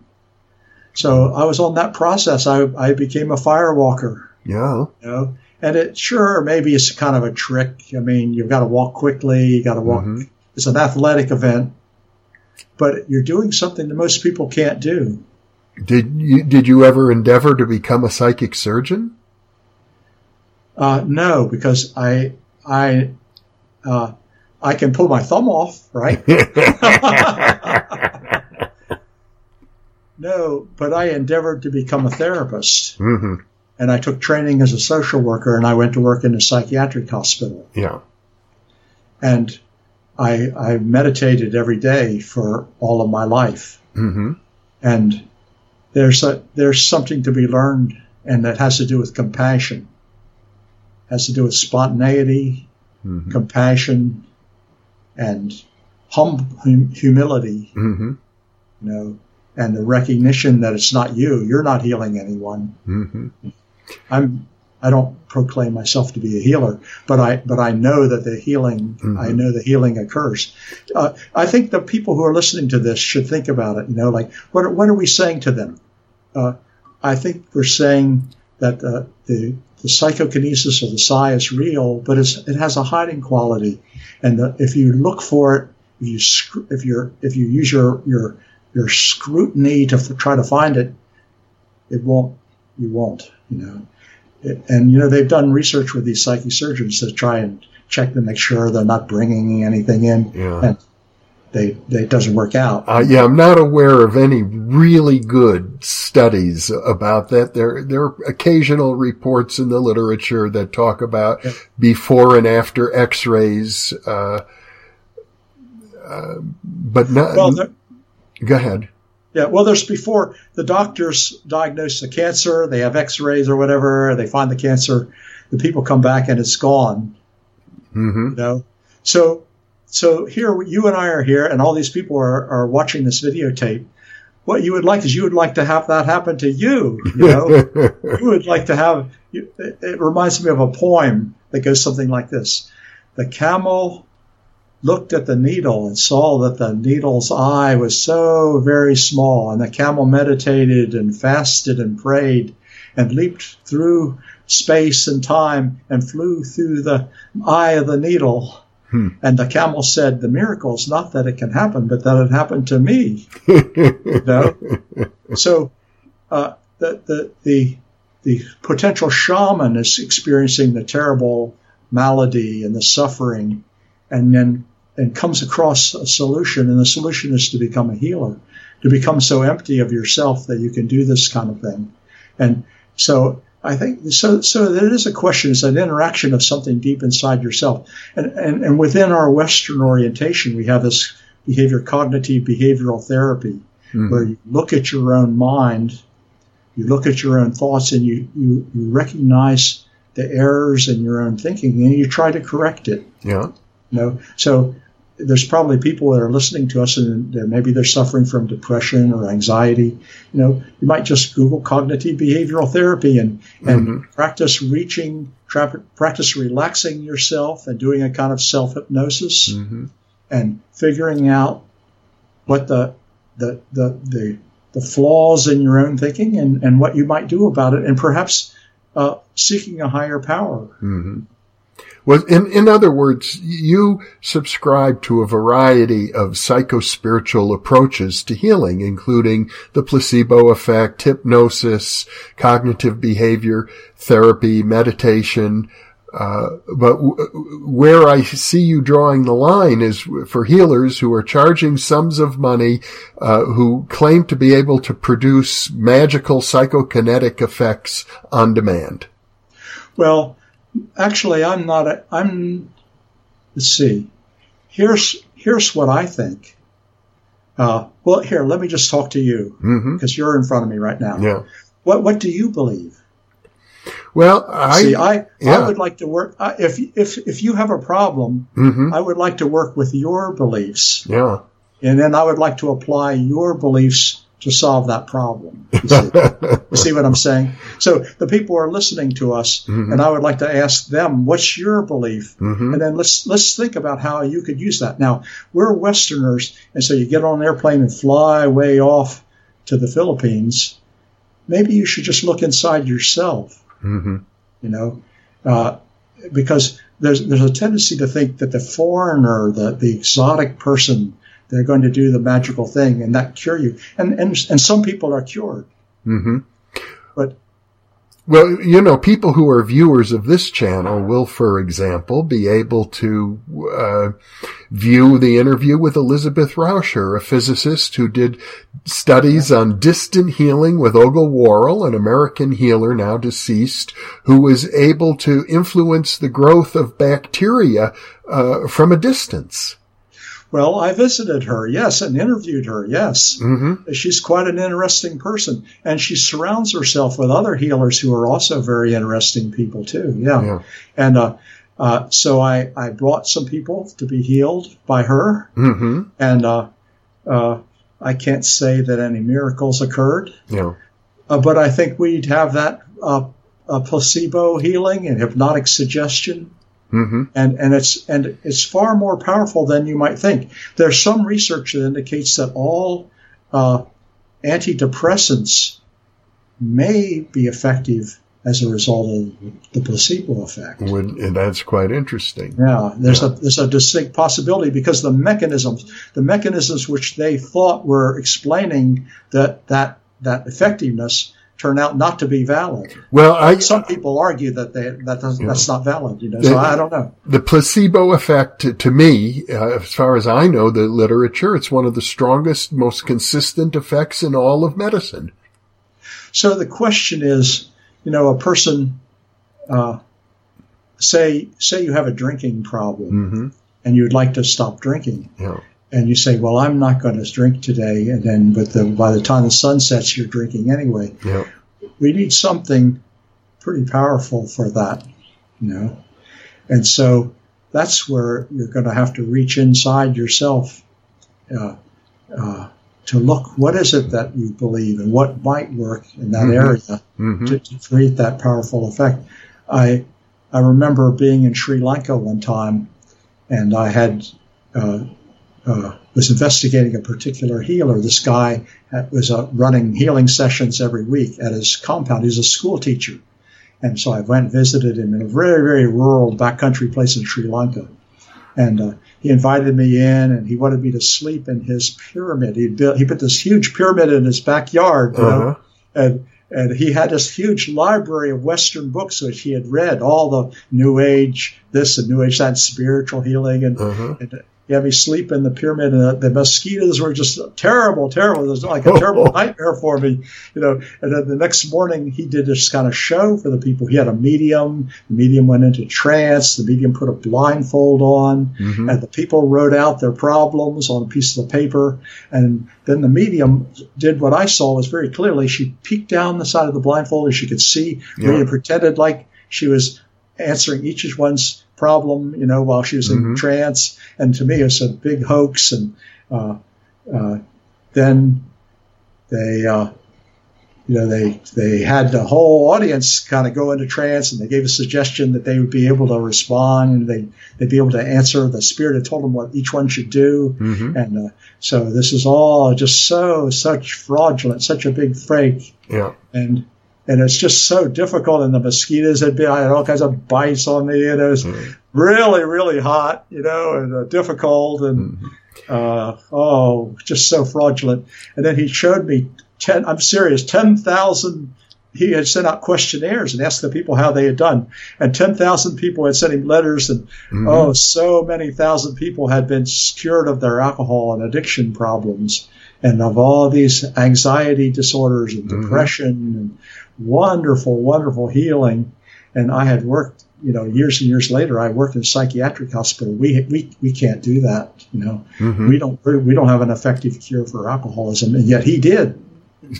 So i was on that process. I, I became a firewalker. Yeah. you know? And it sure maybe it's kind of a trick. I mean you've got to walk quickly you got to walk Mhm. it's an athletic event but you're doing something that most people can't do Did you did you ever endeavor to become a psychic surgeon? uh, no because i i uh, i can pull my thumb off right no but i endeavored to become a therapist hmm and i took training as a social worker and i went to work in a psychiatric hospital Yeah. and I, I meditated every day for all of my life. hmm And there's a, there's something to be learned, and that has to do with compassion. Has to do with spontaneity, hmm compassion, and hum, hum, humility. hmm You know, and the recognition that it's not you. You're not healing anyone. hmm I'm. I don't proclaim myself to be a healer, but I but I know that the healing Mhm. I know the healing occurs. Uh, I think the people who are listening to this should think about it. You know, like what what are we saying to them? Uh, I think we're saying that uh, the the psychokinesis or the psi is real, but it's, it has a hiding quality, and the, if you look for it, if you if you if you use your your your scrutiny to f- try to find it, it won't you won't you know. It- and you know they've done research with these psychic surgeons to try and check to make sure they're not bringing anything in. Yeah. and they, they it doesn't work out Uh, yeah, I'm not aware of any really good studies about that. There, there are occasional reports in the literature that talk about Yeah. before and after X-rays, uh, uh, but not. well there- go ahead. yeah well there's before the doctors diagnose the cancer they have x-rays or whatever they find the cancer the people come back and it's gone hmm you know so so here you and i are here and all these people are, are watching this videotape. What you would like is you would like to have that happen to you you know? You would like to have you- it, it reminds me of a poem that goes something like this. The camel looked at the needle and saw that the needle's eye was so very small and the camel meditated and fasted and prayed and leaped through space and time and flew through the eye of the needle Hmm. and the camel said the miracle is not that it can happen but that it happened to me you know so uh, the, the the the potential shaman is experiencing the terrible malady and the suffering, and then and comes across a solution, and the solution is to become a healer, to become so empty of yourself that you can do this kind of thing. And so I think so. So it is a question. It's an interaction of something deep inside yourself, and and, and within our Western orientation, we have this behavior cognitive behavioral therapy, mm-hmm. where you look at your own mind, you look at your own thoughts, and you you, you recognize the errors in your own thinking, and you try to correct it. Yeah. You know, so there's probably people that are listening to us and they're, maybe they're suffering from depression or anxiety. You know, you might just Google cognitive behavioral therapy and, and mm-hmm. practice reaching, tra- practice relaxing yourself and doing a kind of self hypnosis mm-hmm. and figuring out what the, the, the, the, the flaws in your own thinking and, and what you might do about it and perhaps uh, seeking a higher power. Mm-hmm. In, in other words, you subscribe to a variety of psychospiritual approaches to healing, including the placebo effect, hypnosis, cognitive behavior therapy, meditation. Uh, but w- where I see you drawing the line is for healers who are charging sums of money, uh, who claim to be able to produce magical psychokinetic effects on demand. Well, actually, I'm not. A, I'm. Let's see. Here's here's what I think. Uh, well, here, let me just talk to you because mm-hmm. you're in front of me right now. Yeah. What What do you believe? Well, I see. I yeah. I would like to work. Uh, if if if you have a problem, mm-hmm. I would like to work with your beliefs. Yeah. And then I would like to apply your beliefs to solve that problem. You see, you see, what I'm saying? So the people are listening to us, mm-hmm. and I would like to ask them, "What's your belief?" Mm-hmm. And then let's let's think about how you could use that. Now we're Westerners, and so you get on an airplane and fly way off to the Philippines. Maybe you should just look inside yourself. Mm-hmm. You know, uh, because there's there's a tendency to think that the foreigner, the the exotic person they're going to do the magical thing and that cure you. And and and some people are cured. Mm-hmm. But well, you know, people who are viewers of this channel will, for example, be able to uh, view the interview with Elizabeth Rauscher, a physicist who did studies on distant healing with Olga Worrall, an American healer now deceased, who was able to influence the growth of bacteria uh, from a distance. Well, I visited her, yes, and interviewed her, yes. Mm-hmm. She's quite an interesting person. And she surrounds herself with other healers who are also very interesting people, too. Yeah. yeah. And uh, uh, so I, I brought some people to be healed by her. Mm-hmm. And uh, uh I can't say that any miracles occurred. Yeah. Uh, but I think we'd have that uh, placebo healing and hypnotic suggestion Mm-hmm. And and it's and it's far more powerful than you might think. There's some research that indicates that all uh, antidepressants may be effective as a result of the placebo effect. and that's quite interesting. Yeah, there's yeah. a there's a distinct possibility because the mechanisms, the mechanisms which they thought were explaining that that that effectiveness turn out not to be valid. Well, I, some people argue that they, that that's not valid. You know, the, so I don't know. The placebo effect, to, to me, uh, as far as I know, the literature, it's one of the strongest, most consistent effects in all of medicine. So the question is, you know, a person, uh, say say you have a drinking problem, mm-hmm. and you'd like to stop drinking. Yeah and you say, "Well, I'm not going to drink today," and then but the, by the time the sun sets, you're drinking anyway. Yeah. We need something pretty powerful for that, you know, and so that's where you're going to have to reach inside yourself uh, uh, to look what is it that you believe and what might work in that mm-hmm. area mm-hmm. To, to, create that powerful effect. I I remember being in Sri Lanka one time, and I had. Uh, uh, was investigating a particular healer. This guy was uh, running healing sessions every week at his compound. He's a school teacher. And so I went and visited him in a very, very rural backcountry place in Sri Lanka. And uh, he invited me in and he wanted me to sleep in his pyramid. He built, he put this huge pyramid in his backyard, you uh-huh. know, and, and he had this huge library of Western books which he had read, all the New Age, this and New Age that, spiritual healing. And, uh-huh. and he had me sleep in the pyramid, and the, the mosquitoes were just terrible, terrible. It was like a terrible nightmare for me, you know. And then the next morning, he did this kind of show for the people. He had a medium. The medium went into trance. The medium put a blindfold on, mm-hmm. and the people wrote out their problems on a piece of paper. And then the medium did what I saw was very clearly. She peeked down the side of the blindfold, and she could see. Yeah. pretended like she was answering each one's problem, you know, while she was in mm-hmm. trance. And to me, it's a big hoax. And uh, uh, then they, uh, you know, they they had the whole audience kind of go into trance, and they gave a suggestion that they would be able to respond, and they they'd be able to answer. The spirit had told them what each one should do, mm-hmm. and uh, so this is all just so such fraudulent, such a big fake. Yeah, and and it's just so difficult. And the mosquitoes had been, I had all kinds of bites on me, and it was mm. really, really hot, you know, and uh, difficult, and mm. uh, oh, just so fraudulent. And then he showed me ten. I'm serious, ten thousand. He had sent out questionnaires and asked the people how they had done, and ten thousand people had sent him letters, and mm-hmm. oh, so many thousand people had been cured of their alcohol and addiction problems, and of all these anxiety disorders and mm-hmm. depression and wonderful, wonderful healing. And I had worked, you know, years and years later, I worked in a psychiatric hospital. We, we, we can't do that. You know, mm-hmm. we don't, we don't have an effective cure for alcoholism. And yet he did.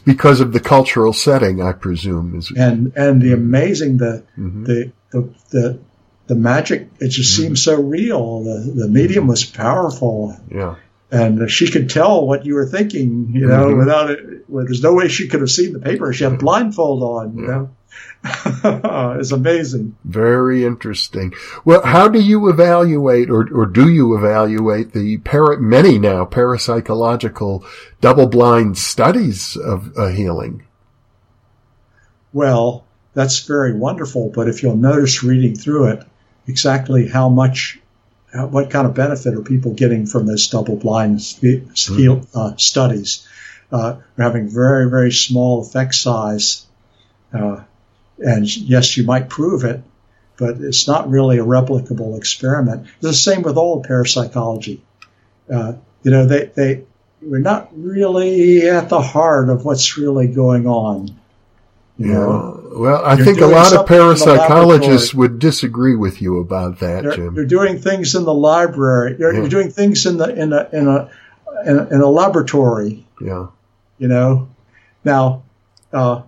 Because of the cultural setting, I presume. Is and, and the amazing, the, mm-hmm. the, the, the, the magic, it just mm-hmm. seemed so real. The, the medium was powerful. Yeah and she could tell what you were thinking, you know, mm-hmm. without it. Well, there's no way she could have seen the paper. She had a blindfold on, you know. it's amazing. Very interesting. Well, how do you evaluate, or, or do you evaluate the para, many now parapsychological double-blind studies of uh, healing? Well, that's very wonderful. But if you'll notice reading through it, exactly how much what kind of benefit are people getting from this double-blind mm-hmm. uh, studies? Uh, we're having very, very small effect size, uh, and yes, you might prove it, but it's not really a replicable experiment. It's the same with all parapsychology. Uh, you know, they, they we're not really at the heart of what's really going on. Know, well, I think a lot of parapsychologists would disagree with you about that, you're, Jim. You're doing things in the library. You're, yeah. you're, doing things in the in a in a in a, in a laboratory. Yeah. You know, now, uh,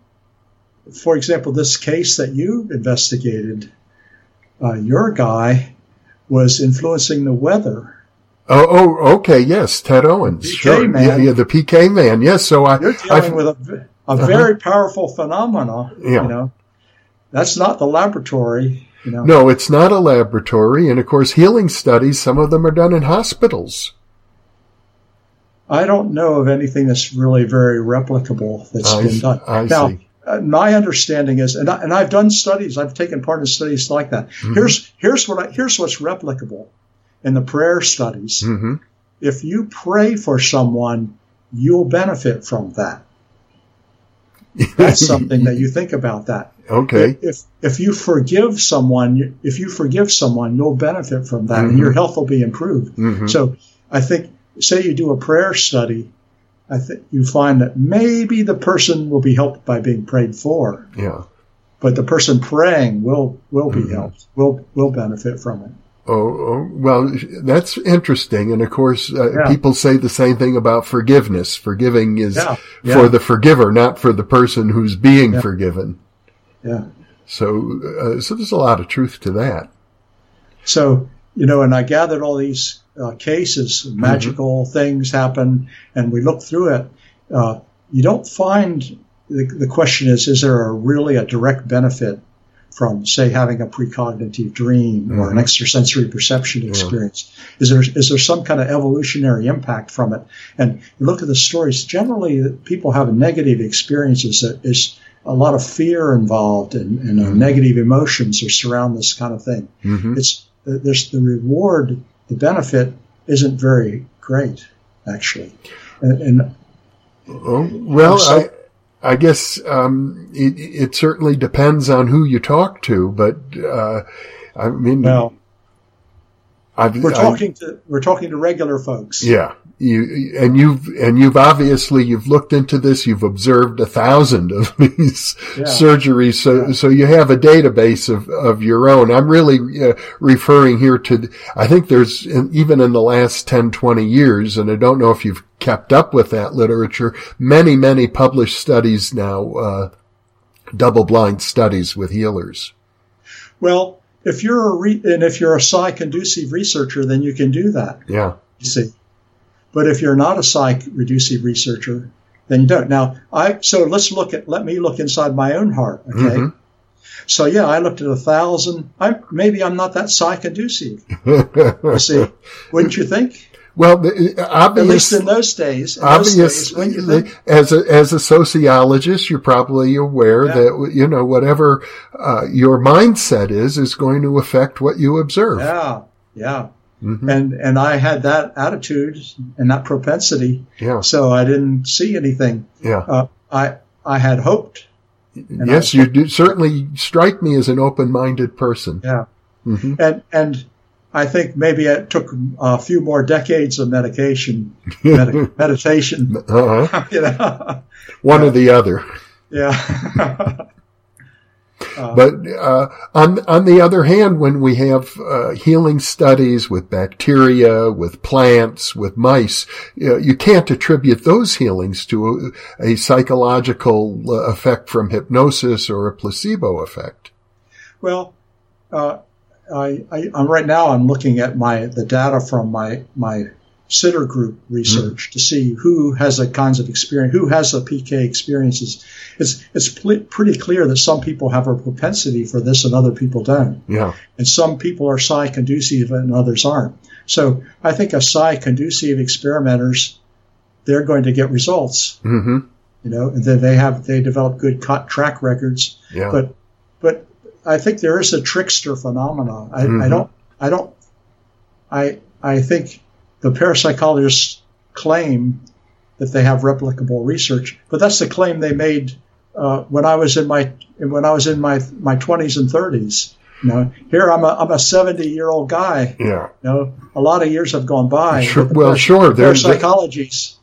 for example, this case that you investigated, uh, your guy was influencing the weather. Oh, oh, okay, yes, Ted Owens, PK sure, man. Yeah, yeah, the PK man, yes. So I, you're dealing I, with a a uh-huh. very powerful phenomena. Yeah. You know, that's not the laboratory. You know. No, it's not a laboratory, and of course, healing studies. Some of them are done in hospitals. I don't know of anything that's really very replicable that's I been done. I now, see. Uh, my understanding is, and, I, and I've done studies. I've taken part in studies like that. Mm-hmm. Here's here's what I, here's what's replicable in the prayer studies. Mm-hmm. If you pray for someone, you'll benefit from that. That's something that you think about that. Okay. If if you forgive someone, if you forgive someone, you'll benefit from that, mm-hmm. and your health will be improved. Mm-hmm. So I think, say you do a prayer study, I think you find that maybe the person will be helped by being prayed for. Yeah. But the person praying will will be mm-hmm. helped. Will will benefit from it. Oh, oh, well, that's interesting. And of course, uh, yeah. people say the same thing about forgiveness. Forgiving is yeah. Yeah. for the forgiver, not for the person who's being forgiven. Yeah. So, uh, so there's a lot of truth to that. So, you know, and I gathered all these uh, cases, mm-hmm. magical mm-hmm. things happen, and we look through it. Uh, you don't find the, the question is, is there a really a direct benefit from, say, having a precognitive dream mm-hmm. or an mm-hmm. extrasensory perception experience? Yeah. Is there is there some kind of evolutionary impact from it? And you look at the stories. Generally, people have negative experiences. There's a lot of fear involved, and, and uh, mm-hmm. negative emotions are surround this kind of thing. Mm-hmm. It's there's the reward, the benefit isn't very great, actually. And, and oh, well, so, I, I guess um, it, it, certainly depends on who you talk to, but uh, I mean, well, I've, we're talking I, to we're talking to regular folks. Yeah, you and you've and you've obviously you've looked into this. You've observed a thousand of these yeah. surgeries, so yeah. so you have a database of of your own. I'm really uh, referring here to. I think there's even in the last 10, 20 years, and I don't know if you've kept up with that literature. Many many published studies now, uh, double blind studies with healers. Well, if you're a re- and if you're a psi conducive researcher, then you can do that. Yeah. You see. But if you're not a psi reducive researcher, then you don't. Now, I so let's look at let me look inside my own heart. Okay. Mm-hmm. So yeah, I looked at a thousand. I maybe I'm not that psi conducive. you see, wouldn't you think? Well, obviously, at least in those days, in obviously, days, as a as a sociologist, you're probably aware yeah. that you know whatever uh, your mindset is is going to affect what you observe. Yeah, yeah. Mm-hmm. And and I had that attitude and that propensity. Yeah. So I didn't see anything. Yeah. Uh, I I had hoped. Yes, you do certainly strike me as an open-minded person. Yeah. Mm-hmm. And and I think maybe it took a few more decades of medication, med- meditation. Uh-huh. you know? One or the other. Yeah. Uh, but uh, on on the other hand, when we have uh, healing studies with bacteria, with plants, with mice, you, know, you can't attribute those healings to a, a psychological uh, effect from hypnosis or a placebo effect. Well, I, I, I'm right now. I'm looking at my the data from my my sitter group research mm. to see who has the kinds of experience, who has the PK experiences. It's it's pl- pretty clear that some people have a propensity for this and other people don't. Yeah. And some people are psi conducive and others aren't. So I think a psi conducive experimenters, they're going to get results. Mm-hmm. You know, and they have they develop good track records. Yeah. But I think there is a trickster phenomenon. I, mm-hmm. I don't I don't I I think the parapsychologists claim that they have replicable research, but that's the claim they made uh, when I was in my when I was in my my 20s and 30s. You know, here I'm a I'm a 70 year old guy. Yeah. You know, a lot of years have gone by. Sure, well, sure. There's parapsychologies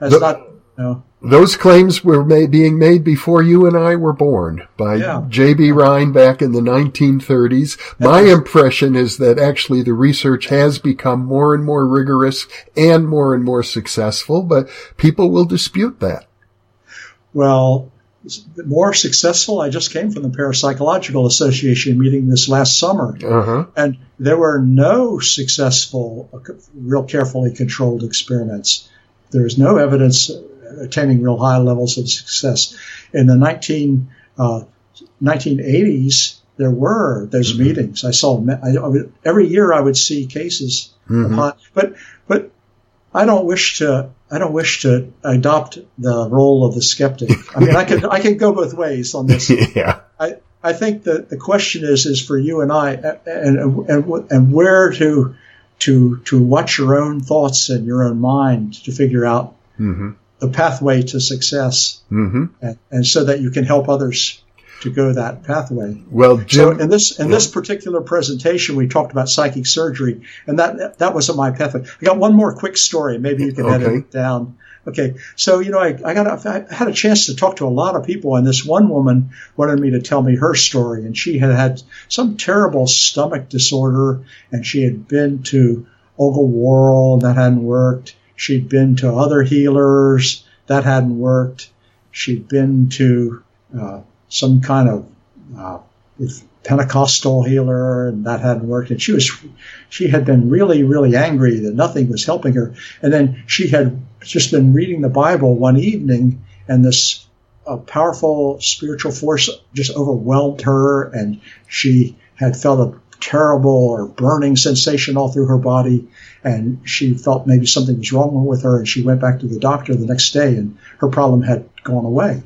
has the, not. You know, those claims were made, being made before you and I were born by yeah. J.B. Rhine back in the 1930s. My impression is that actually the research has become more and more rigorous and more and more successful, but people will dispute that. Well, more successful. I just came from the Parapsychological Association meeting this last summer, uh-huh. and there were no successful, real carefully controlled experiments. There is no evidence attaining real high levels of success. In the 19, uh, 1980s, there were those mm-hmm. meetings. I saw I, I would, every year I would see cases mm-hmm. but but I don't wish to I don't wish to adopt the role of the skeptic. I mean, I can I can go both ways on this. yeah. I I think that the question is is for you and I and and and where to to to watch your own thoughts and your own mind to figure out mm-hmm the pathway to success, mm-hmm. and, and, so that you can help others to go that pathway. Well, Jim, so in this in yeah. this particular presentation, we talked about psychic surgery, and that that wasn't my pathway. I got one more quick story. Maybe you can okay. edit it down. Okay, so you know, I, I got a, I had a chance to talk to a lot of people, and this one woman wanted me to tell me her story, and she had had some terrible stomach disorder, and she had been to Olga Worrall, that hadn't worked She'd been to other healers that hadn't worked. She'd been to uh, some kind of uh, Pentecostal healer and that hadn't worked. And she was, she had been really, really angry that nothing was helping her. And then she had just been reading the Bible one evening and this uh, powerful spiritual force just overwhelmed her and she had felt a terrible or burning sensation all through her body and she felt maybe something was wrong with her, and she went back to the doctor the next day, and her problem had gone away.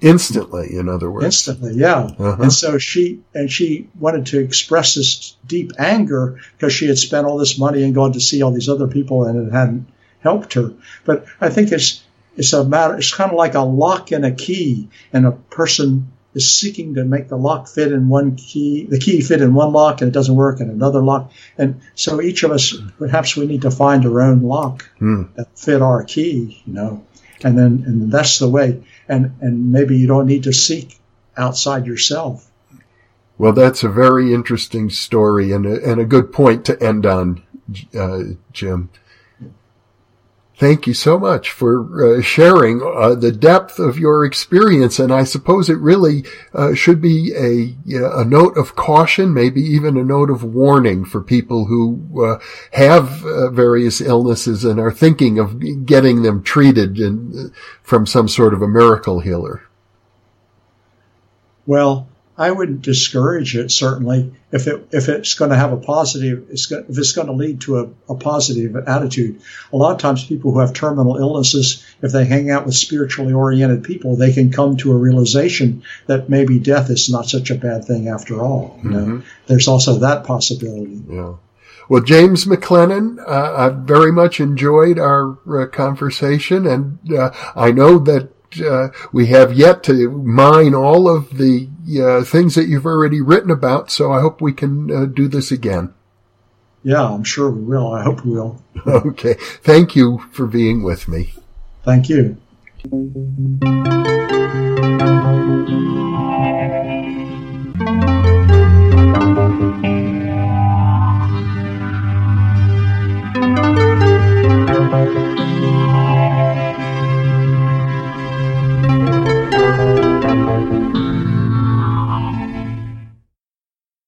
Instantly, in other words. Instantly, yeah. Uh-huh. And so she and she wanted to express this deep anger because she had spent all this money and gone to see all these other people, and it hadn't helped her. But I think it's it's a matter. It's kind of like a lock and a key, and a person is seeking to make the lock fit in one key, the key fit in one lock, and it doesn't work in another lock. And so each of us, perhaps we need to find our own lock Mm. that fit our key, you know, and then and that's the way. And and maybe you don't need to seek outside yourself. Well, that's a very interesting story and a, and a good point to end on, uh, Jim. Thank you so much for uh, sharing uh, the depth of your experience, and I suppose it really uh, should be a a note of caution, maybe even a note of warning for people who uh, have uh, various illnesses and are thinking of getting them treated in, from some sort of a miracle healer. Well, I wouldn't discourage it certainly if it if it's going to have a positive it's going, if it's going to lead to a, a positive attitude. A lot of times, people who have terminal illnesses, if they hang out with spiritually oriented people, they can come to a realization that maybe death is not such a bad thing after all. You know, there's also that possibility. Yeah. Well, James McClenon, uh, I've very much enjoyed our uh, conversation, and uh, I know that uh, we have yet to mine all of the uh, things that you've already written about. So I hope we can uh, do this again. Yeah, I'm sure we will. I hope we will. okay. Thank you for being with me. Thank you.